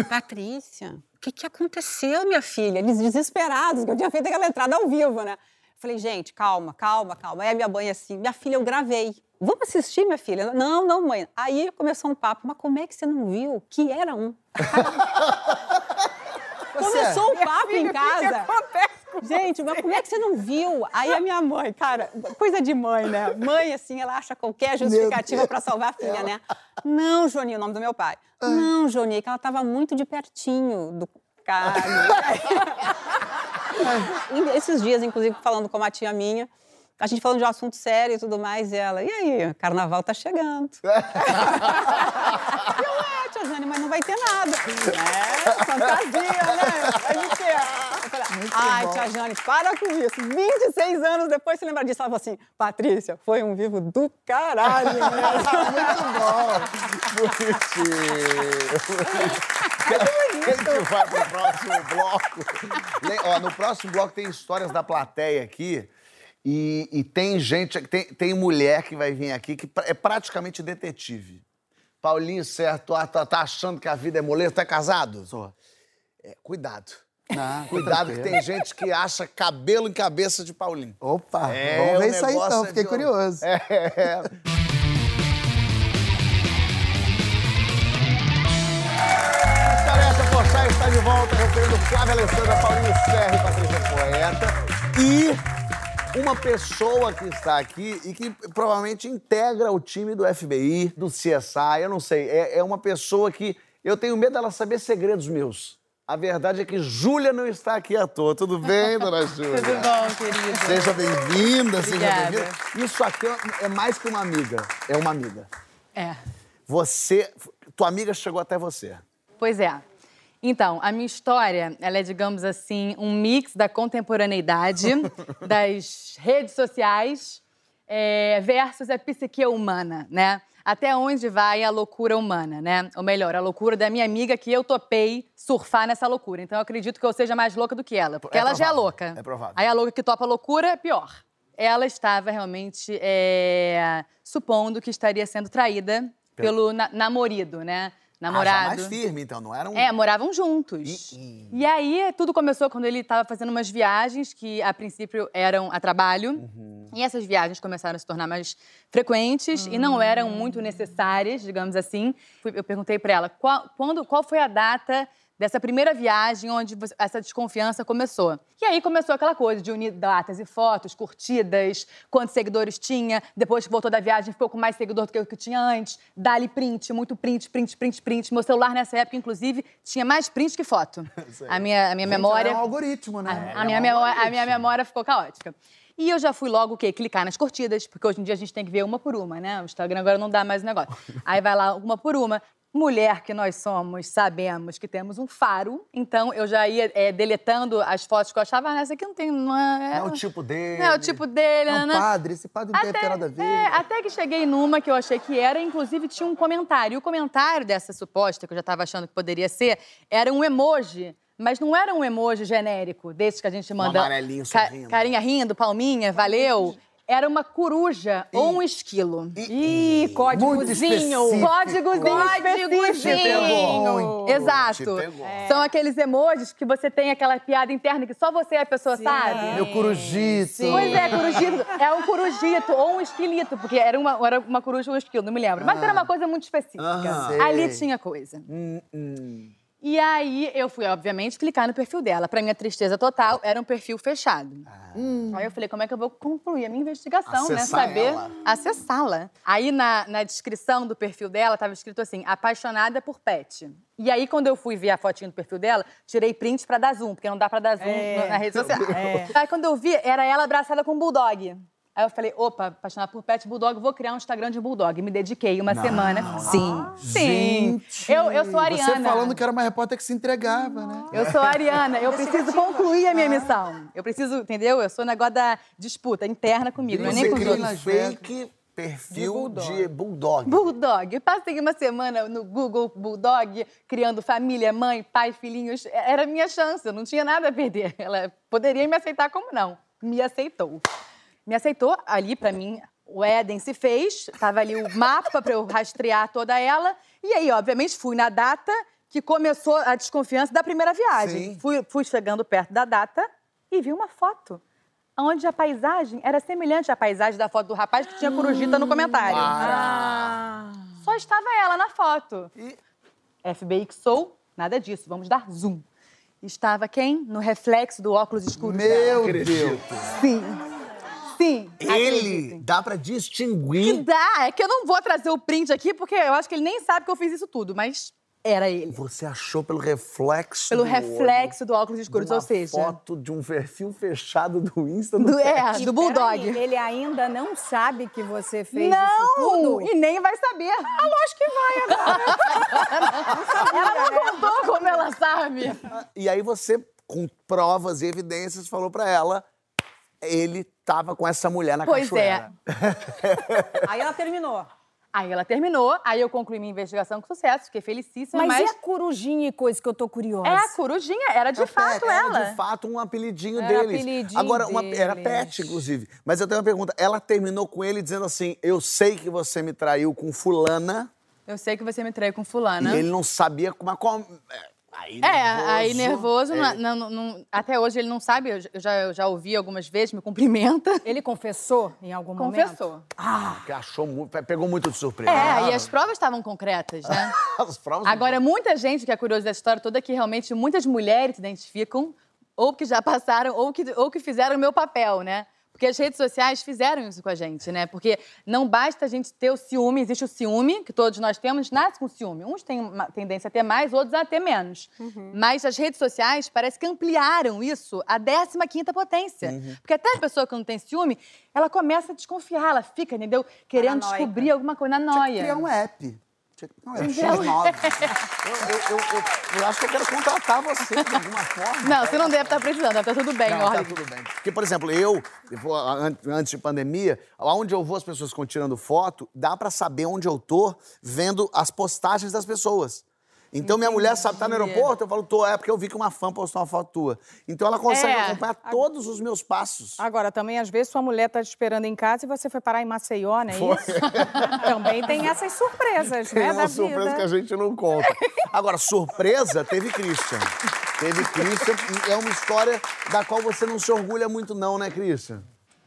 Patrícia, o que, que aconteceu, minha filha? Eles desesperados, que eu tinha feito aquela entrada ao vivo, né? Falei, gente, calma, calma, calma. Aí a minha mãe assim, minha filha, eu gravei. Vamos assistir, minha filha? Não, não, mãe. Aí começou um papo, mas como é que você não viu que era um? Começou o papo em casa. Gente, mas como é que você não viu? Aí a minha mãe, cara, coisa de mãe, né? Mãe, assim, ela acha qualquer justificativa para salvar a filha, né? Não, Joninho, o nome do meu pai. Não, Joninho, que ela tava muito de pertinho do cara. Esses dias, inclusive, falando com uma tia minha, a gente falando de um assunto sério e tudo mais, e ela, e aí, carnaval tá chegando. Jane, mas não vai ter nada. É, fantasia, né? Vai ter. Eu falei, ai, tia Jane, para com isso. 26 anos depois você lembra disso. Ela falou assim, Patrícia, foi um vivo do caralho. né? A gente vai pro próximo bloco. Ó, no próximo bloco tem histórias da plateia aqui E, e tem gente, tem, tem mulher que vai vir aqui que é praticamente detetive. Paulinho, certo, tá, tá achando que a vida é moleza? É casado? Sou. É, cuidado. Ah, Cuidado que tem gente que acha cabelo em cabeça de Paulinho. Opa, É, vamos ver isso aí então, é fiquei de- curioso. É. História essa, Porchat está de volta, recebendo Flávia Alessandra, Paulinho Serra e Patrícia Poeta. E uma pessoa que está aqui e que provavelmente integra o time do FBI, do CSI, eu não sei. É, é uma pessoa que eu tenho medo dela saber segredos meus. A verdade é que Júlia não está aqui à toa. Tudo bem, dona Júlia? Tudo bom, querido? Seja bem-vinda, seja bem-vinda. Isso aqui é mais que uma amiga, é uma amiga. É. Você, tua amiga chegou até você. Pois é. Então, a minha história, ela é, digamos assim, um mix da contemporaneidade, das redes sociais é, versus a psique humana, né? Até onde vai a loucura humana, né? Ou melhor, a loucura da minha amiga que eu topei surfar nessa loucura. Então, eu acredito que eu seja mais louca do que ela, porque É ela já é provável, louca. é provável. Aí a louca que topa a loucura é pior. Ela estava realmente é, supondo que estaria sendo traída pelo na namorido, né? Ah, já Namorado. mais firme, então, não era um... É, moravam juntos. E- E, aí, tudo começou quando ele estava fazendo umas viagens que, a princípio, eram a trabalho. Uhum. E essas viagens começaram a se tornar mais frequentes e não eram muito necessárias, digamos assim. Eu perguntei para ela qual, quando, qual foi a data dessa primeira viagem onde essa desconfiança começou. E aí começou aquela coisa de unir datas e fotos, curtidas, quantos seguidores tinha. Depois que voltou da viagem, ficou com mais seguidor do que o que tinha antes. Dali print, muito print, print, print, print. Meu celular nessa época, inclusive, tinha mais print que foto. A minha, a minha memória. É um algoritmo, né? A, minha memória, a minha memória ficou caótica. E eu já fui logo o quê? Clicar nas curtidas, porque hoje em dia a gente tem que ver uma por uma, né? O Instagram agora não dá mais o negócio. Aí vai lá uma por uma. Mulher que nós somos, sabemos que temos um faro, então eu já ia é, deletando as fotos que eu achava, ah, essa aqui não tem. Não é, Não é o tipo dele. Não é o tipo dele, Não, né? padre, esse padre não deve ter nada a ver. É, até que cheguei numa que eu achei que era, inclusive tinha um comentário. E o comentário dessa suposta, que eu já estava achando que poderia ser, era um emoji. Mas não era um emoji genérico, desses que a gente manda. amarelinho ca- sorrindo. carinha rindo, palminha, valeu. Era uma coruja ou um esquilo. Ih, códigozinho! Códigozinho específico! Exato. Pegou. São aqueles emojis que você tem aquela piada interna que só você e a pessoa sabe. Meu corujito. Pois é, corujito. É um corujito ou um esquilito, porque era uma, era uma coruja ou um esquilo, não me lembro. Mas era uma coisa muito específica. Sei. Ali tinha coisa. Hum, hum. E aí eu fui, obviamente, clicar no perfil dela. Pra minha tristeza total, era um perfil fechado. Aí eu falei, como é que eu vou concluir a minha investigação, né? Acessar Saber ela. acessá-la. Aí na, na descrição do perfil dela tava escrito assim: apaixonada por pet. E aí, quando eu fui ver a fotinha do perfil dela, tirei print pra dar zoom, porque não dá pra dar zoom no- na rede social. Aí quando eu vi, era ela abraçada com um bulldog. Aí eu falei, opa, apaixonada por pet bulldog, vou criar um Instagram de bulldog. Me dediquei uma semana. Sim, sim. Gente, Eu, eu sou a Ariana. Você falando que era uma repórter que se entregava, né? Eu sou a Ariana, eu preciso concluir a minha missão. Eu preciso, entendeu? Eu sou o negócio da disputa interna comigo, não é nem com os outros. um fake perfil de bulldog. Bulldog. Eu passei uma semana no Google Bulldog, criando família, mãe, pai, filhinhos. Era a minha chance, eu não tinha nada a perder. Ela poderia me aceitar como não. Me aceitou. Me aceitou, ali pra mim, o Éden se fez, tava ali o mapa pra eu rastrear toda ela. E aí, obviamente, fui na data que começou a desconfiança da primeira viagem. Sim. Fui, fui chegando perto da data e vi uma foto. Onde a paisagem era semelhante à paisagem da foto do rapaz que tinha corujita no comentário. Só estava ela na foto. E- FBI que sou, nada disso, vamos dar zoom. Estava quem? No reflexo do óculos escuro dela. Meu Deus. Sim. Sim. Ele acreditem. dá pra Que distinguir. dá, é que eu não vou trazer o print aqui, porque eu acho que ele nem sabe que eu fiz isso tudo, mas era ele. Você achou pelo reflexo Pelo do reflexo do óculos olho, escuros, ou seja... foto de um perfil fechado do Insta Do, do é, do Bulldog. Peraí, ele ainda não sabe que você fez isso Não! tudo? E nem vai saber. Ah, lógico que vai agora. ela não contou como ela sabe. E aí você, com provas e evidências, falou pra ela, ele tava com essa mulher na Pois cachoeira. é. Aí ela terminou. Aí ela terminou, aí eu concluí minha investigação com sucesso, fiquei felicíssima, Mas, mas... e a corujinha e coisa que eu tô curiosa? É a corujinha, era de É fato pet, ela. Era de fato um apelidinho Era deles. apelidinho Agora, uma, era deles. pet, inclusive. Mas eu tenho uma pergunta. Ela terminou com ele dizendo assim: Eu sei que você me traiu com fulana. Eu sei que você me traiu com fulana. E ele não sabia como. É, aí É, aí nervoso, é, não- não- não- até hoje ele não sabe, eu já- eu já, ouvi algumas vezes, me cumprimenta. Ele confessou em algum momento? Confessou. que achou muito, pegou muito de surpresa. É, e as provas estavam concretas, né? As provas. Agora, muita gente que é curiosa dessa história toda, é que realmente muitas mulheres se identificam, ou que já passaram, ou que, ou que fizeram o meu papel, né? Porque as redes sociais fizeram isso com a gente, né? Porque não basta a gente ter o ciúme, existe o ciúme, que todos nós temos, nasce com ciúme. Uns têm uma tendência a ter mais, outros a ter menos. Mas as redes sociais parece que ampliaram isso à 15ª potência. Porque até a pessoa que não tem ciúme, ela começa a desconfiar, ela fica, entendeu? Querendo descobrir alguma coisa na Tinha noia. que criar um app. Tinha que criar um app. X9. Eu, eu, eu, eu- acho que eu quero contratar você de alguma forma. Não, você não deve estar precisando, tá tudo bem, Não, tá tudo bem. Porque, por exemplo, eu, antes de pandemia, aonde eu vou, as pessoas ficam tirando foto, dá pra saber onde eu tô vendo as postagens das pessoas. Então, minha mulher sabe, tá no aeroporto, eu falo, tô, é porque eu vi que uma fã postou uma foto tua. Então, ela consegue É. acompanhar todos os meus passos. Agora, também, às vezes, sua mulher tá te esperando em casa e você foi parar em Maceió, não é isso? também tem essas surpresas, Tem né, da uma surpresa vida. que a gente não conta. Agora, surpresa, teve Christian. Teve Christian, e é uma história da qual você não se orgulha muito não, né, Christian?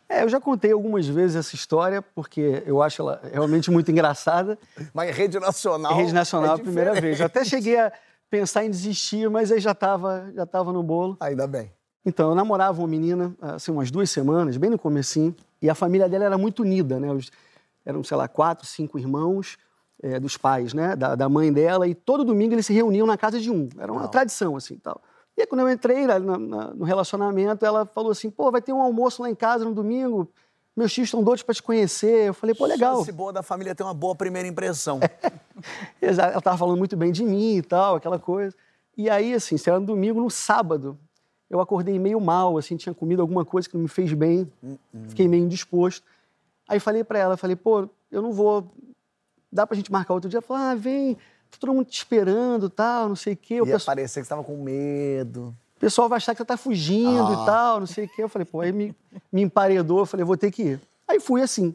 É, eu já contei algumas vezes essa história, porque eu acho ela realmente muito engraçada. Mas rede nacional... Rede nacional, é a primeira vez. Eu até cheguei a pensar em desistir, mas aí já estava já tava no bolo. Ainda bem. Então, eu namorava uma menina, assim, umas duas semanas, bem no comecinho, e a família dela era muito unida, né? Os- eram, sei lá, quatro, cinco irmãos eh, dos pais, né? Da, da mãe dela, e todo domingo eles se reuniam na casa de um. Era uma tradição, assim, tal. E aí, quando eu entrei na- na- no relacionamento, ela falou assim, pô, vai ter um almoço lá em casa no domingo, meus tios estão doidos para te conhecer. Eu falei, pô, legal. Chance boa da família ter uma boa primeira impressão. Exato, ela estava falando muito bem de mim e tal, aquela coisa. E aí, assim, isso era no domingo, no sábado, eu acordei meio mal, assim, tinha comido alguma coisa que não me fez bem, fiquei meio indisposto. Aí falei pra ela, falei, pô, eu não vou, dá pra gente marcar outro dia? Ela falou, ah, vem, todo mundo te esperando, tal, não sei o quê. Ia pessoal, parecer que você tava com medo. o pessoal vai achar que você tá fugindo Ah. e tal, não sei o quê. Eu falei, pô, aí me, me emparedou, eu falei, vou ter que ir. Aí fui assim,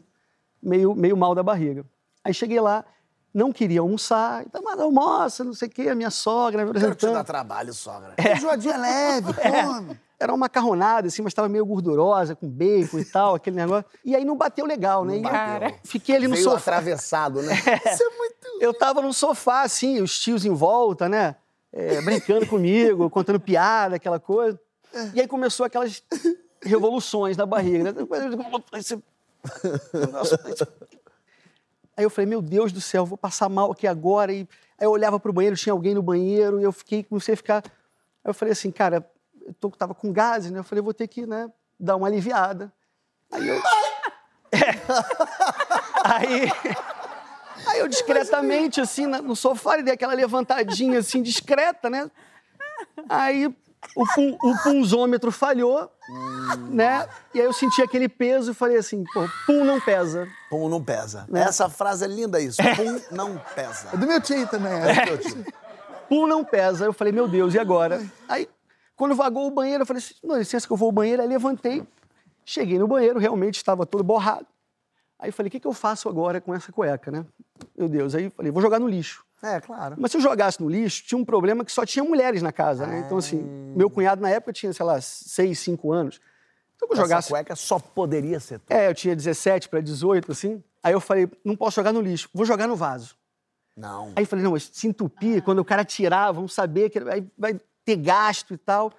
meio, meio mal da barriga. Aí cheguei lá, não queria almoçar, então, mas almoça, não sei o quê, a minha sogra me Quero te apresentando. dar trabalho, sogra. Feijoadinha leve, come. Era uma macarronada, assim, mas estava meio gordurosa, com bacon e tal, aquele negócio. E aí não bateu legal, né? Não eu bateu. fiquei ali no Veio sofá. atravessado, né? Isso é muito... Eu tava no sofá, assim, os tios em volta, né? É, brincando comigo, contando piada, aquela coisa. E aí começou aquelas revoluções na barriga. Né? Nossa, Aí eu falei, meu Deus do céu, vou passar mal aqui agora. E aí eu olhava pro banheiro, tinha alguém no banheiro, e eu fiquei, comecei a ficar. Aí eu falei assim, cara, eu tô, tava com gases, né? Eu falei, vou ter que, né, dar uma aliviada. Aí eu. É. Aí. Aí eu discretamente, assim, no sofá, dei aquela levantadinha, assim, discreta, né? Aí o, pum, o punzômetro falhou, né? E aí eu senti aquele peso e falei assim, pô, pum não pesa. Pum não pesa. Né? Essa frase é linda, isso. Pum não pesa. É do meu tio também. É. Pum não pesa. Eu falei, meu Deus, e agora? Aí, quando vagou o banheiro, eu falei assim, não, licença que eu vou ao banheiro. Aí levantei, cheguei no banheiro, realmente estava todo borrado. Aí eu falei, o que, que eu faço agora com essa cueca, né? Meu Deus, aí eu falei, vou jogar no lixo. É, claro. Mas se eu jogasse no lixo, tinha um problema que só tinha mulheres na casa, né? Então, assim, meu cunhado na época tinha, sei lá, seis, cinco anos. Então, eu Essa jogasse. cueca só poderia ser tua. É, eu tinha 17 para 18, assim. Aí eu falei, não posso jogar no lixo, vou jogar no vaso. Não. Aí eu falei, não, mas se entupir, quando o cara tirar, vão saber que aí vai ter gasto e tal.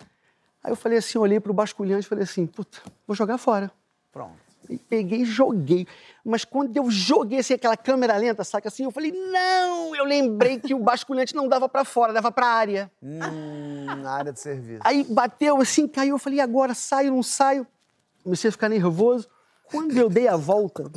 Aí eu falei assim, olhei pro basculhante e falei assim, puta, vou jogar fora. Pronto. E peguei e joguei. Mas quando eu joguei assim, aquela câmera lenta, saca assim, eu falei, não! Eu lembrei que o basculhante não dava pra fora, dava pra área. Hum, área de serviço. Aí bateu assim, caiu. Eu falei, e agora? Saio, não saio? Comecei a ficar nervoso. Quando eu dei a volta,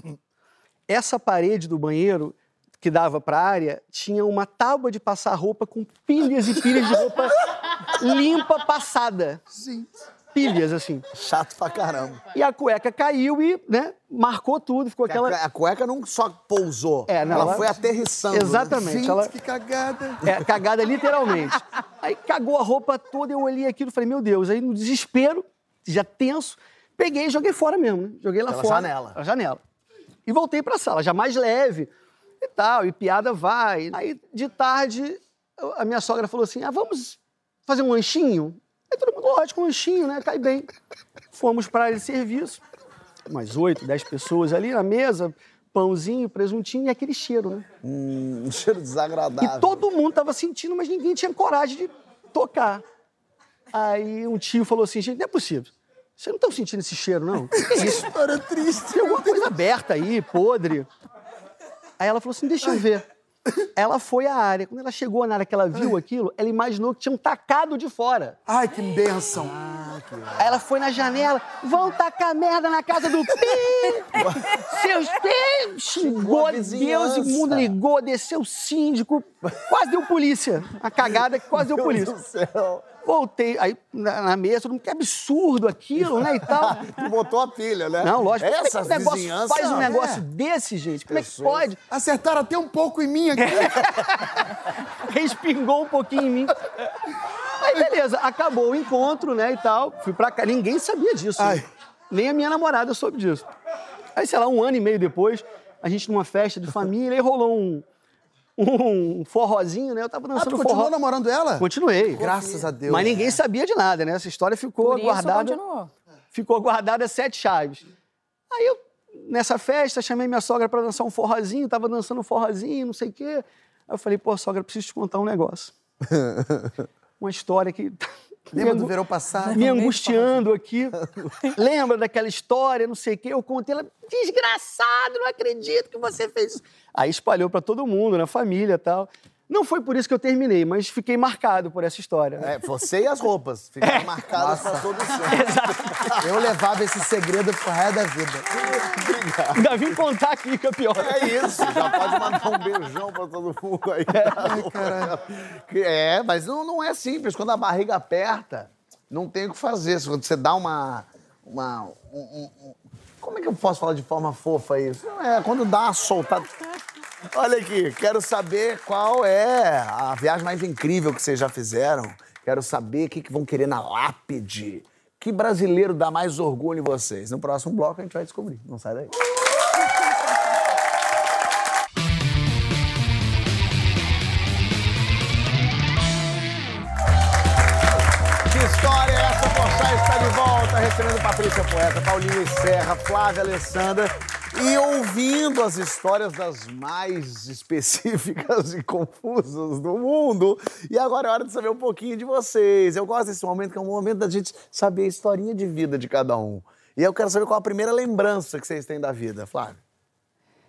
essa parede do banheiro que dava pra área tinha uma tábua de passar roupa com pilhas e pilhas de roupa limpa passada. Sim. Pilhas, assim. Chato pra caramba. E a cueca caiu e, né, marcou tudo, ficou aquela... A cueca não só pousou, É, não, ela, ela- foi aterrissando. Exatamente. Gente, ela- que cagada. É, cagada literalmente. Aí cagou a roupa toda, eu olhei aquilo e falei, meu Deus. Aí no desespero, já tenso, peguei e joguei fora mesmo, né? Joguei lá Pela fora. janela. Pela janela. E voltei pra sala, já mais leve e tal, e piada vai. Aí, de tarde, a minha sogra falou assim, ah, vamos fazer um lanchinho? Aí todo mundo, um lanchinho, né? Cai bem. Fomos para área de serviço, umas oito, dez pessoas ali na mesa, pãozinho, presuntinho e aquele cheiro, né? Hum, um cheiro desagradável. E todo mundo tava sentindo, mas ninguém tinha coragem de tocar. Aí um tio falou assim, gente, não é possível. Vocês não estão sentindo esse cheiro, não? Que é isso? História triste. Tem alguma coisa aberta aí, podre. Aí ela falou assim, deixa eu ver. Ela foi à área. Quando ela chegou na área que ela viu aquilo, ela imaginou que tinham tacado de fora. Ai, que bênção. Aí ela foi na janela, vão tacar merda na casa do Pi! Seus Pi! Xingou Deus, o mundo ligou, desceu o síndico, quase deu polícia. A cagada que quase deu Meu polícia. Deus do céu. Voltei, aí na, na mesa, todo mundo, que absurdo aquilo, né, e tal. Tu botou a pilha, né? Não, lógico. Como é que Essa negócio vizinhança... faz um negócio é. desse, gente? Como é que pode? Acertaram até um pouco em mim aqui. respingou um pouquinho em mim. Aí, beleza, acabou o encontro, né, e tal. Fui pra cá. Ninguém sabia disso. Ai. Nem a minha namorada soube disso. Aí, sei lá, um ano e meio depois, a gente numa festa de família, e rolou um, um forrozinho, né? Eu tava Ah, dançando tu continuou forró. namorando ela? Continuei. Graças a Deus. Mas ninguém sabia de nada, né? Essa história ficou Por isso guardada. continuou. Ficou guardada sete chaves. Aí eu, nessa festa, chamei minha sogra pra dançar um forrozinho, tava dançando um forrozinho, não sei o quê. Aí eu falei, pô, sogra, preciso te contar um negócio. Uma história que. Lembra me do verão passado? Me angustiando aqui. Lembra daquela história, não sei o quê? Eu contei ela, desgraçado, não acredito que você fez isso. Aí espalhou pra todo mundo, na família e tal. Não foi por isso que eu terminei, mas fiquei marcado por essa história. É, você e as roupas ficaram marcadas pra todo sempre. Eu levava esse segredo pro resto da vida. Ainda vim contar aqui que é. É isso, já pode mandar um beijão pra todo mundo aí. É, mas não, não é simples. Quando a barriga aperta, não tem o que fazer. Quando você dá uma. uma um- um- um- como é que eu posso falar de forma fofa isso? É, quando dá uma soltada. Olha aqui, quero saber qual é a viagem mais incrível que vocês já fizeram. Quero saber o que, que vão querer na lápide. Que brasileiro dá mais orgulho em vocês? No próximo bloco a gente vai descobrir. Não sai daí. Que história é essa? Porchat está de volta, recebendo Patrícia Poeta, Paulinho Serra, Flávia Alessandra e ouvindo as histórias das mais específicas e confusas do mundo. E agora é hora de saber um pouquinho de vocês. Eu gosto desse momento, que é um momento da gente saber a historinha de vida de cada um. E eu quero saber qual a primeira lembrança que vocês têm da vida, Flávia.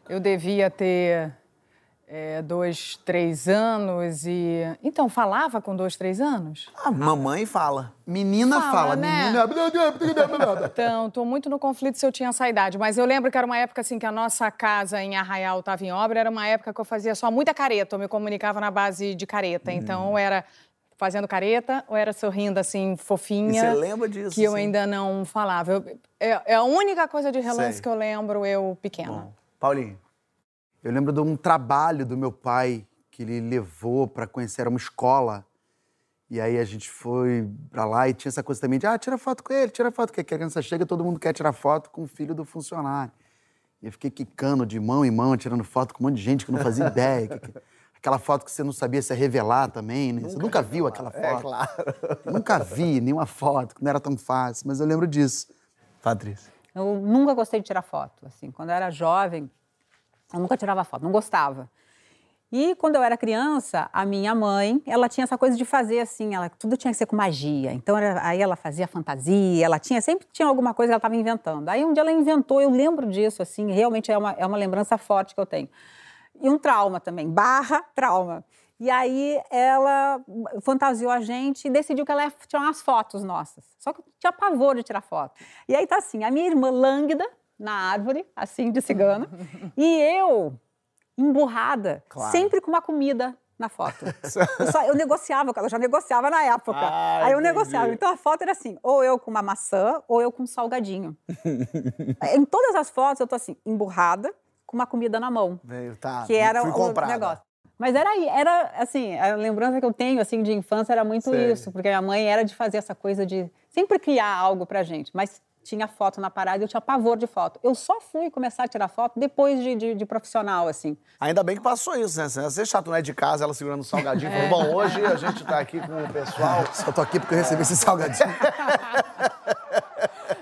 Eu devia ter é, dois, três anos e. Então, falava com dois, três anos? A mamãe fala. Menina Fala, fala, né? menina. Então, tô muito no conflito se eu tinha essa idade. Mas eu lembro que era uma época assim que a nossa casa em Arraial estava em obra, era uma época que eu fazia só muita careta, eu me comunicava na base de careta. Então, ou era fazendo careta ou era sorrindo assim, fofinha. E você lembra disso, Que eu sim? ainda não falava. Eu- é, é a única coisa de relance Sei. que eu lembro, eu pequena. Bom, Paulinho. Eu lembro de um trabalho do meu pai que ele levou para conhecer era uma escola. E aí a gente foi pra lá e tinha essa coisa também de, ah, tira foto com ele, tira foto. Que a criança chega, todo mundo quer tirar foto com o filho do funcionário. E eu fiquei quicando de mão em mão, tirando foto com um monte de gente que não fazia ideia. que- que- Aquela foto que você não sabia se ia revelar também, né? você nunca viu aquela foto. É claro. Eu nunca vi nenhuma foto, que não era tão fácil, mas eu lembro disso. Patrícia. Eu nunca gostei de tirar foto. Assim, quando eu era jovem, eu nunca tirava foto, não gostava. E quando eu era criança, a minha mãe, ela tinha essa coisa de fazer assim, ela tudo tinha que ser com magia. Então era- aí ela fazia fantasia, ela tinha sempre tinha alguma coisa que ela estava inventando. Aí um dia ela inventou, eu lembro disso assim, realmente é uma, é uma lembrança forte que eu tenho. E um trauma também, barra trauma. E aí ela fantasiou a gente e decidiu que ela ia tirar umas fotos nossas. Só que eu tinha pavor de tirar foto. E aí tá assim, a minha irmã lânguida na árvore, assim, de cigana, e eu emburrada, Claro. sempre com uma comida na foto. Eu, só- eu negociava com ela, eu já negociava na época. Ah, Aí eu entendi. negociava. Então a foto era assim, ou eu com uma maçã, ou eu com um salgadinho. em todas as fotos eu tô assim, emburrada, com uma comida na mão. Veio, tá. que era fui o comprada. negócio. Mas era era assim, a lembrança que eu tenho assim de infância era muito Sei. isso, porque a mãe era de fazer essa coisa de sempre criar algo pra gente, mas tinha foto na parada e eu tinha pavor de foto. Eu só fui começar a tirar foto depois de, de- de profissional, assim. Ainda bem que passou isso, né? Ia ser chato, né? De casa, ela segurando o salgadinho. É. Falou, bom, hoje a gente tá aqui com o pessoal. Só tô aqui porque eu recebi esse salgadinho.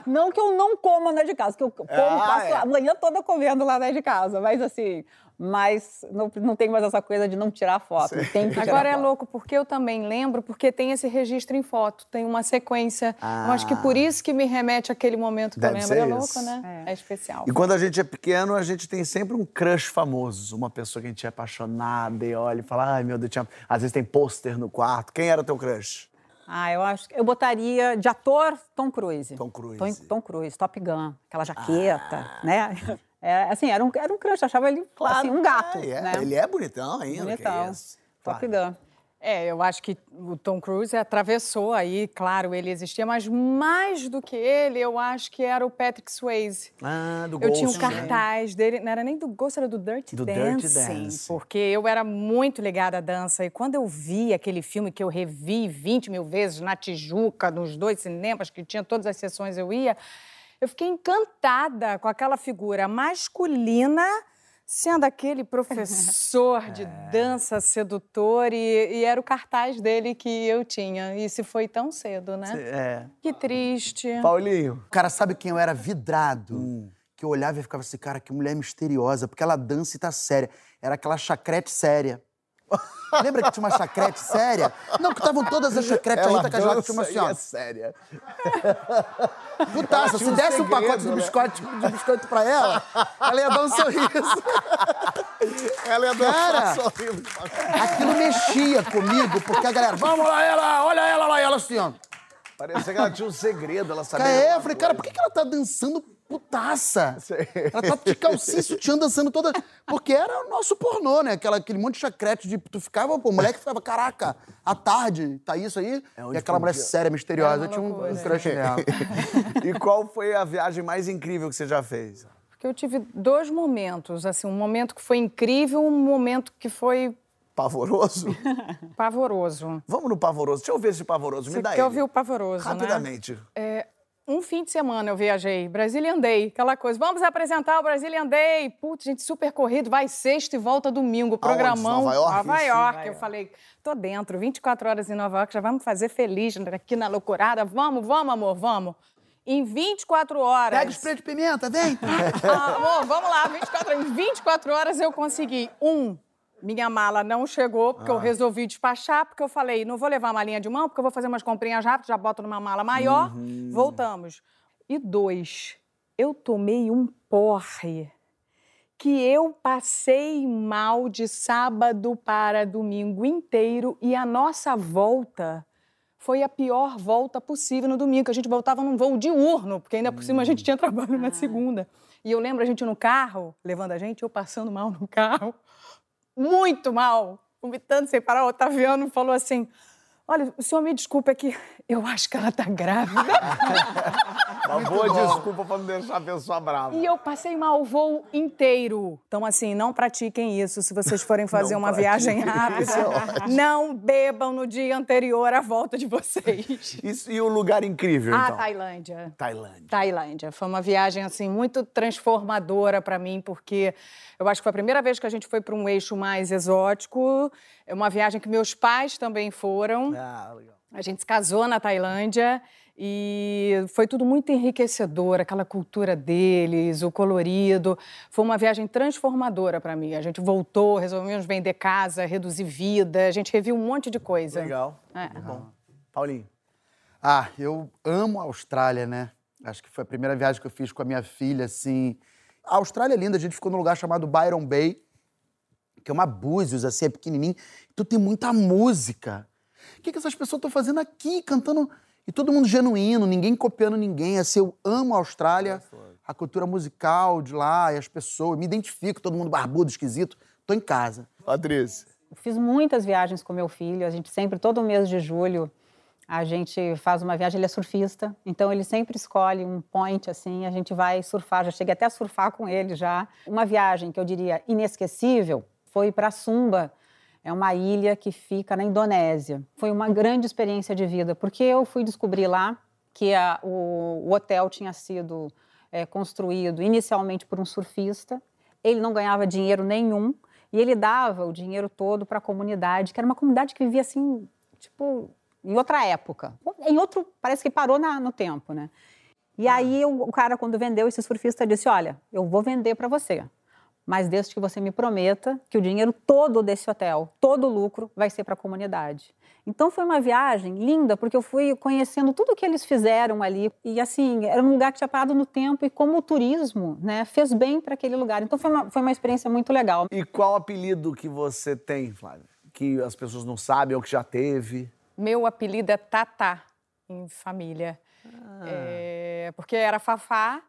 Não que eu não como na de casa, que eu como, Ah, passo é. a manhã toda comendo lá na de casa, mas assim, mas não, não tem mais essa coisa de não tirar foto. Tem que tirar Agora é foto. louco, porque eu também lembro, porque tem esse registro em foto, tem uma sequência. Eu acho que por isso que me remete àquele momento que Deve eu lembro. É louco, isso. né? É, especial. E quando a gente é pequeno, a gente tem sempre um crush famoso. Uma pessoa que a gente é apaixonada e olha e fala, ai meu Deus, tinha... às vezes tem pôster no quarto. Quem era teu crush? Ah, eu acho que eu botaria de ator Tom Cruise. Tom Cruise. Tom, Tom Cruise, Top Gun, aquela jaqueta, né? É, assim, era um, era um crush, eu achava ele assim, um gato. É, é, né? Ele é bonitão ainda. Bonitão. Que isso. Top Claro. Gun. É, eu acho que o Tom Cruise atravessou aí, claro, ele existia, mas mais do que ele, eu acho que era o Patrick Swayze. Ah, do Eu tinha um Ghost, né? cartaz dele, não era nem do Ghost, era do Dirty Do Dancing. Dirty Dancing. Porque eu era muito ligada à dança. E quando eu vi aquele filme que eu revi 20 mil vezes na Tijuca, nos dois cinemas, que tinha todas as sessões eu ia, eu fiquei encantada com aquela figura masculina sendo aquele professor de dança sedutor e, e era o cartaz dele que eu tinha. E se foi tão cedo, né? É. Que triste. Paulinho. Cara, sabe quem eu era vidrado? Hum. Que eu olhava e ficava assim, cara, que mulher misteriosa, porque ela dança e tá séria. Era aquela chacrete séria. Lembra que tinha uma chacrete séria? Não, que estavam todas as chacretes, a Rita Cadillac tinha uma assim, é séria. Putaça, se um desse um segredo, pacote de né? biscoito, de biscoito pra ela, ela ia dar um sorriso. Ela ia Cara. dançar sorrindo. Aquilo mexia comigo, porque a galera, vamos lá, ela, olha ela lá, ela assim, ó. Parecia que ela tinha um segredo, ela sabia. Cara, é, eu falei, cara, coisa. por que, que ela tá dançando putaça? Ela tá de calcinha e sutiã dançando toda. Porque era o nosso pornô, né? Aquela, aquele monte de chacrete de. Tu ficava, pô, o moleque ficava, caraca, à tarde, tá isso aí? onde e aquela mulher séria, misteriosa. Uma eu tinha um, um crush nela. E qual foi a viagem mais incrível que você já fez? Porque eu tive dois momentos, assim, um momento que foi incrível, um momento que foi Pavoroso? pavoroso. Vamos no pavoroso. Deixa eu ver esse pavoroso. Me Você dá quer ele. ouvir o pavoroso, né? Rapidamente. É, um fim de semana eu viajei, Brazilian Day, aquela coisa. Vamos apresentar o Brazilian Day. Putz, gente, super corrido, vai sexta e volta domingo. Programão. Nova York, Nova? York. Eu falei, tô dentro, 24 horas em Nova York, já vamos fazer feliz né, aqui na loucurada. Vamos, vamos, amor, vamos. Em 24 horas. Pega o spray de pimenta, vem. Ah, amor, vamos lá, 24, em 24 horas eu consegui. Um, minha mala não chegou, porque eu resolvi despachar, porque eu falei, não vou levar a malinha de mão, porque eu vou fazer umas comprinhas rápidas, já boto numa mala maior, voltamos. E dois, eu tomei um porre que eu passei mal de sábado para domingo inteiro e a nossa volta foi a pior volta possível no domingo, que a gente voltava num voo diurno, porque ainda por cima a gente tinha trabalho na segunda. E eu lembro a gente no carro, levando a gente, eu passando mal no carro, muito mal, vomitando sem parar. O Otaviano falou assim: Olha, o senhor me desculpa, é que eu acho que ela tá grávida. Uma boa desculpa pra não deixar a pessoa brava. E eu passei mal o voo inteiro. Então, assim, não pratiquem isso se vocês forem fazer Não uma viagem é rápida. não bebam no dia anterior à volta de vocês. Isso, e o lugar incrível, Ah, então? Tailândia. Tailândia. Tailândia. Foi uma viagem assim muito transformadora para mim, porque eu acho que foi a primeira vez que a gente foi para um eixo mais exótico. É uma viagem que meus pais também foram. Ah, legal. A gente se casou na Tailândia e foi tudo muito enriquecedor, aquela cultura deles, o colorido. Foi uma viagem transformadora para mim. A gente voltou, resolvemos vender casa, reduzir vida, a gente reviu um monte de coisa. Legal. É. Bom. Paulinho. Ah, eu amo a Austrália, né? Acho que foi a primeira viagem que eu fiz com a minha filha, assim. A Austrália é linda, a gente ficou num lugar chamado Byron Bay, que é uma Búzios, assim, é pequenininho. Então tem muita música. O que, que essas pessoas estão fazendo aqui, cantando? E todo mundo genuíno, ninguém copiando ninguém. Assim, eu amo a Austrália, a cultura musical de lá e as pessoas. Me identifico, todo mundo barbudo, esquisito. Tô em casa. Patrícia. Fiz muitas viagens com meu filho. A gente sempre, todo mês de julho, a gente faz uma viagem. Ele é surfista, então ele sempre escolhe um point assim. A gente vai surfar. Já cheguei até a surfar com ele já. Uma viagem que eu diria inesquecível foi para Sumba. É uma ilha que fica na Indonésia. Foi uma grande experiência de vida, porque eu fui descobrir lá que a, o, o, hotel tinha sido é, construído inicialmente por um surfista. Ele não ganhava dinheiro nenhum e ele dava o dinheiro todo para a comunidade, que era uma comunidade que vivia assim, tipo, em outra época. Em outro, parece que parou na, no tempo, né? E aí o, o cara, quando vendeu, esse surfista disse: Olha, eu vou vender para você mas desde que você me prometa que o dinheiro todo desse hotel, todo o lucro, vai ser para a comunidade. Então foi uma viagem linda, porque eu fui conhecendo tudo o que eles fizeram ali. E assim, era um lugar que tinha parado no tempo e como o turismo né, fez bem para aquele lugar. Então foi uma, foi uma experiência muito legal. E qual apelido que você tem, Flávia? Que as pessoas não sabem ou que já teve? Meu apelido é Tatá, em família. Ah. É, porque era Fafá,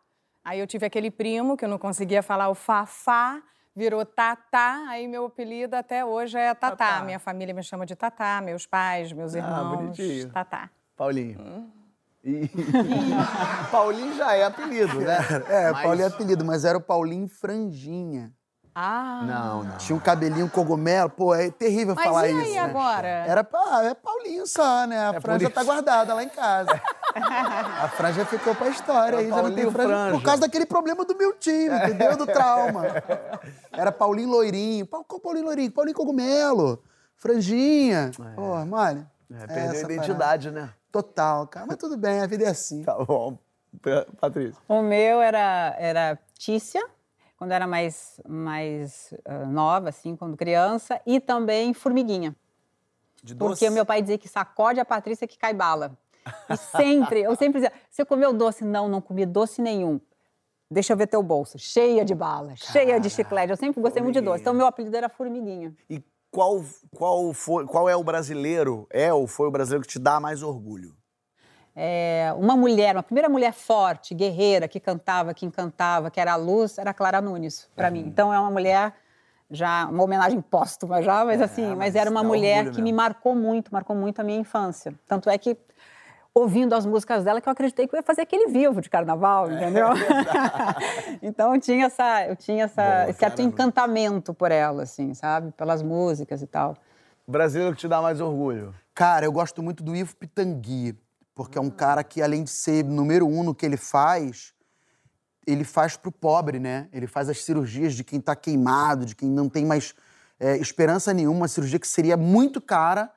Aí eu tive aquele primo que eu não conseguia falar o Fafá, virou Tatá, aí meu apelido até hoje é Tatá. Tatá. Minha família me chama de Tatá, meus pais, meus ah, irmãos. Bonitinho. Tatá. Paulinho. Hum. E... Paulinho já é apelido, né? É, mas... Paulinho é apelido, mas era o Paulinho Franjinha. Ah. Não, não. Tinha um cabelinho cogumelo. Pô, é terrível Mas falar e aí isso. Né? agora? Era pra, é Paulinho só, né? A é franja tá guardada lá em casa. a franja ficou pra história. Aí já não tem franja, franja, Por causa daquele problema do meu time, entendeu? Do trauma. Era Paulinho Loirinho. Qual Paulinho Loirinho? Paulinho Cogumelo. Franjinha. É. Pô, mole. É, perdeu a identidade, parada. né? Total, cara. Mas tudo bem, a vida é assim. Tá bom. Patrícia. O meu era, era Tícia quando era mais, mais uh, nova, assim, quando criança, e também formiguinha. De doce? Porque o meu pai dizia que sacode a Patrícia que cai bala. E sempre, eu sempre dizia, você comeu doce? Não, não comi doce nenhum. Deixa eu ver teu bolso, cheia de bala, Cara, cheia de chiclete. Eu sempre gostei muito de doce. Então, meu apelido era Formiguinha. E qual, qual, foi, qual é o brasileiro, é ou foi o brasileiro que te dá mais orgulho? É, uma mulher, uma primeira mulher forte, guerreira, que cantava, que encantava, que era a luz, era Clara Nunes, para uhum. mim. Então é uma mulher já uma homenagem póstuma já, mas é, assim, mas, mas era uma mulher que mesmo. me marcou muito, marcou muito a minha infância. Tanto é que ouvindo as músicas dela que eu acreditei que eu ia fazer aquele vivo de carnaval, é entendeu? É então eu tinha essa, eu tinha essa, Boa, esse certo encantamento por ela, assim, sabe, pelas músicas e tal. Brasileiro que te dá mais orgulho? Cara, eu gosto muito do Ivo Pitangui porque é um cara que, além de ser número um no que ele faz, ele faz pro pobre, né? Ele faz as cirurgias de quem tá queimado, de quem não tem mais é, esperança nenhuma, uma cirurgia que seria muito cara,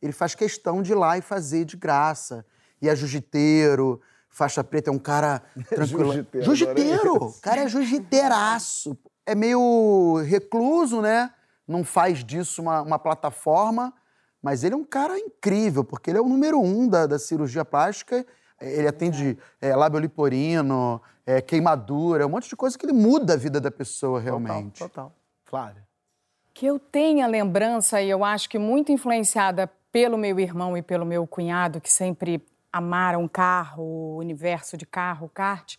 ele faz questão de ir lá e fazer de graça. E é jiu-jiteiro, faixa preta, é um cara tranquilo. jiu-jiteiro! Jiu-jiteiro! O cara é jiu-jiteiraço. É meio recluso, né? Não faz disso uma, uma plataforma, mas ele é um cara incrível, porque ele é o número um da, da cirurgia plástica. Ele atende é, lábio liporino, é, queimadura, um monte de coisa que ele muda a vida da pessoa realmente. Total, total. Flávia. Que eu tenha lembrança, e eu acho que muito influenciada pelo meu irmão e pelo meu cunhado, que sempre amaram carro, o universo de carro, kart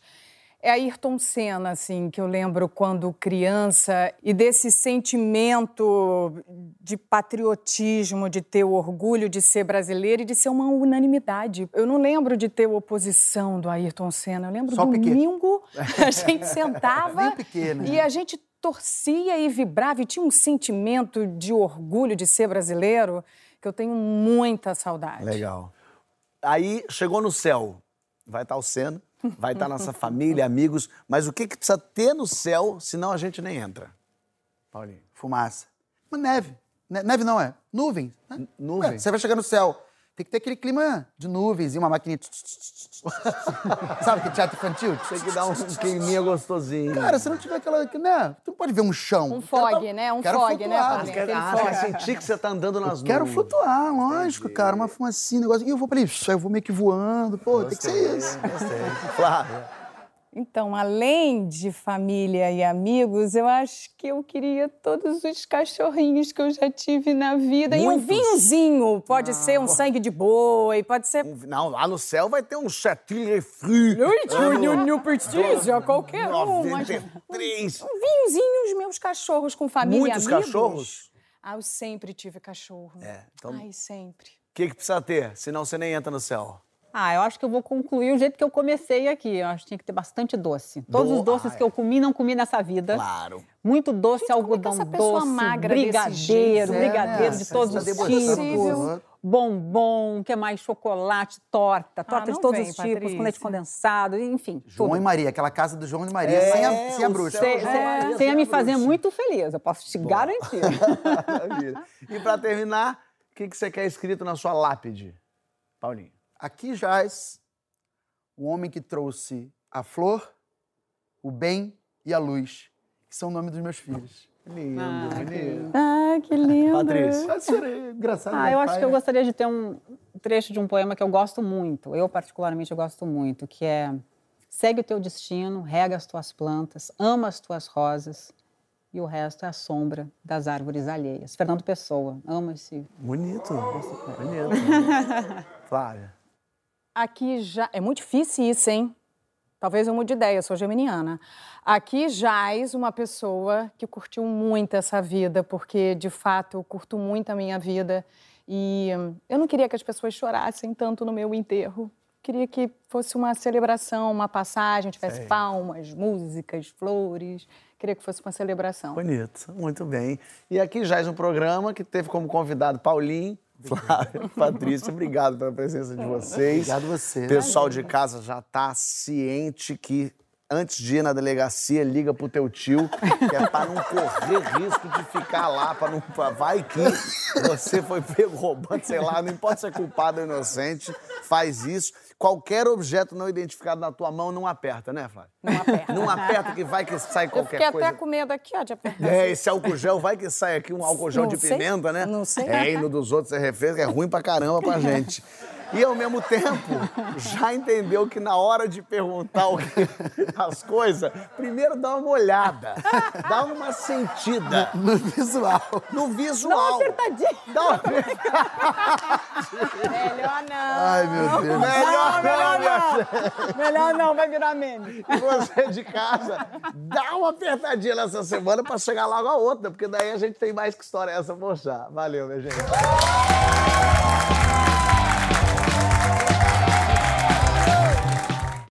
é Ayrton Senna, assim, que eu lembro quando criança, e desse sentimento de patriotismo, de ter o orgulho de ser brasileiro e de ser uma unanimidade. Eu não lembro de ter oposição do Ayrton Senna, eu lembro Só domingo, a gente sentava pequeno, e a gente torcia e vibrava e tinha um sentimento de orgulho de ser brasileiro que eu tenho muita saudade. Legal. Aí chegou no céu, vai estar o Senna, vai estar nossa família, amigos, mas o que, que precisa ter no céu, senão a gente nem entra? Paulinho. Fumaça. Uma neve. Neve não é. Nuvens. Né? Nuvens. você vai chegar no céu. Tem que ter aquele clima de nuvens e uma maquininha. Sabe que teatro infantil? Tem que dar um climinha gostosinho. Cara, se não tiver aquela. Né? Tu não pode ver um chão. Um fog, né? Um quero fog, né, Paulinho? Quer, ah, quer sentir que você tá andando nas nuvens. Quero flutuar, lógico, Entendi. cara. Uma fumacinha, um negócio. E eu vou pra ali, eu vou meio que voando. Pô, gostei, tem que ser isso. Gostei. Flávia. Então, além de família e amigos, eu acho que eu queria todos os cachorrinhos que eu já tive na vida. Muitos? E um vinhozinho. Pode ah, ser um sangue de boi, pode ser. Não, lá no céu vai ter um chatilhe frio. Não, precisa, qualquer um. Mas... Um vinhozinho, os meus cachorros com família Muitos e amigos. cachorros? Ah, eu sempre tive cachorro. É, então- Ai, sempre. O que, que precisa ter? Senão você nem entra no céu. Ah, eu acho que eu vou concluir o jeito que eu comecei aqui. Eu acho que tinha que ter bastante doce. Todos Do- os doces Ah, que eu comi, não comi nessa vida. Claro. Muito doce, Gente, como é que algodão essa doce, magra desse brigadeiro? É, brigadeiro né? de todos os tipos, bombom, que é mais chocolate, torta, torta não de todos vem, os tipos, com leite Patrícia. condensado, enfim, João tudo. e Maria, aquela casa do João e Maria, É, sem, a, sem a bruxa. João Maria você sem ia a me fazer bruxa. muito feliz, eu posso te garantir. E pra terminar, o que, que você quer escrito na sua lápide, Paulinho? Aqui jaz o homem que trouxe a flor, o bem e a luz, que são o nome dos meus filhos. Lindo, bonito. Ah, que lindo. Patrícia. Ah, senhora, é engraçado. Ah, eu acho pai, que eu né? gostaria de ter um trecho de um poema que eu gosto muito, eu particularmente eu gosto muito, que é Segue o teu destino, rega as tuas plantas, ama as tuas rosas e o resto é a sombra das árvores alheias. Fernando Pessoa, ama esse... Bonito. Bonito. Flávia. Aqui já. É muito difícil isso, hein? Talvez eu mude de ideia, eu sou geminiana. Aqui jaz uma pessoa que curtiu muito essa vida, porque de fato eu curto muito a minha vida. E hum, eu não queria que as pessoas chorassem tanto no meu enterro. Queria que fosse uma celebração, uma passagem, tivesse Sei. palmas, músicas, flores. Queria que fosse uma celebração. Bonito, muito bem. E aqui já é um programa que teve como convidado Paulinho, Flávia, Patrícia. Obrigado pela presença de vocês. Obrigado você. O pessoal de casa já está ciente que antes de ir na delegacia, liga pro teu tio, que é para não correr risco de ficar lá, para não pra- vai que você foi pego roubando, sei lá, não importa se é culpado ou inocente, faz isso. Qualquer objeto não identificado na tua mão não aperta, né, Flávia? Não aperta. Não aperta que vai que sai Eu qualquer fiquei coisa. até com medo aqui, ó, de apertar. É, esse álcool gel vai que sai aqui um álcool gel Não de sei, pimenta, né? não sei. É, e no dos outros você refez, que é ruim pra caramba pra gente. E ao mesmo tempo, já entendeu que na hora de perguntar o que- as coisas, primeiro dá uma olhada, dá uma sentida No visual. no visual. Dá uma Melhor não. Ai, meu Deus. Melhor não, minha Melhor não, vai virar meme. E você de casa, dá uma apertadinha nessa semana pra chegar logo a outra, porque daí a gente tem mais que história essa mostrar. Valeu, minha gente.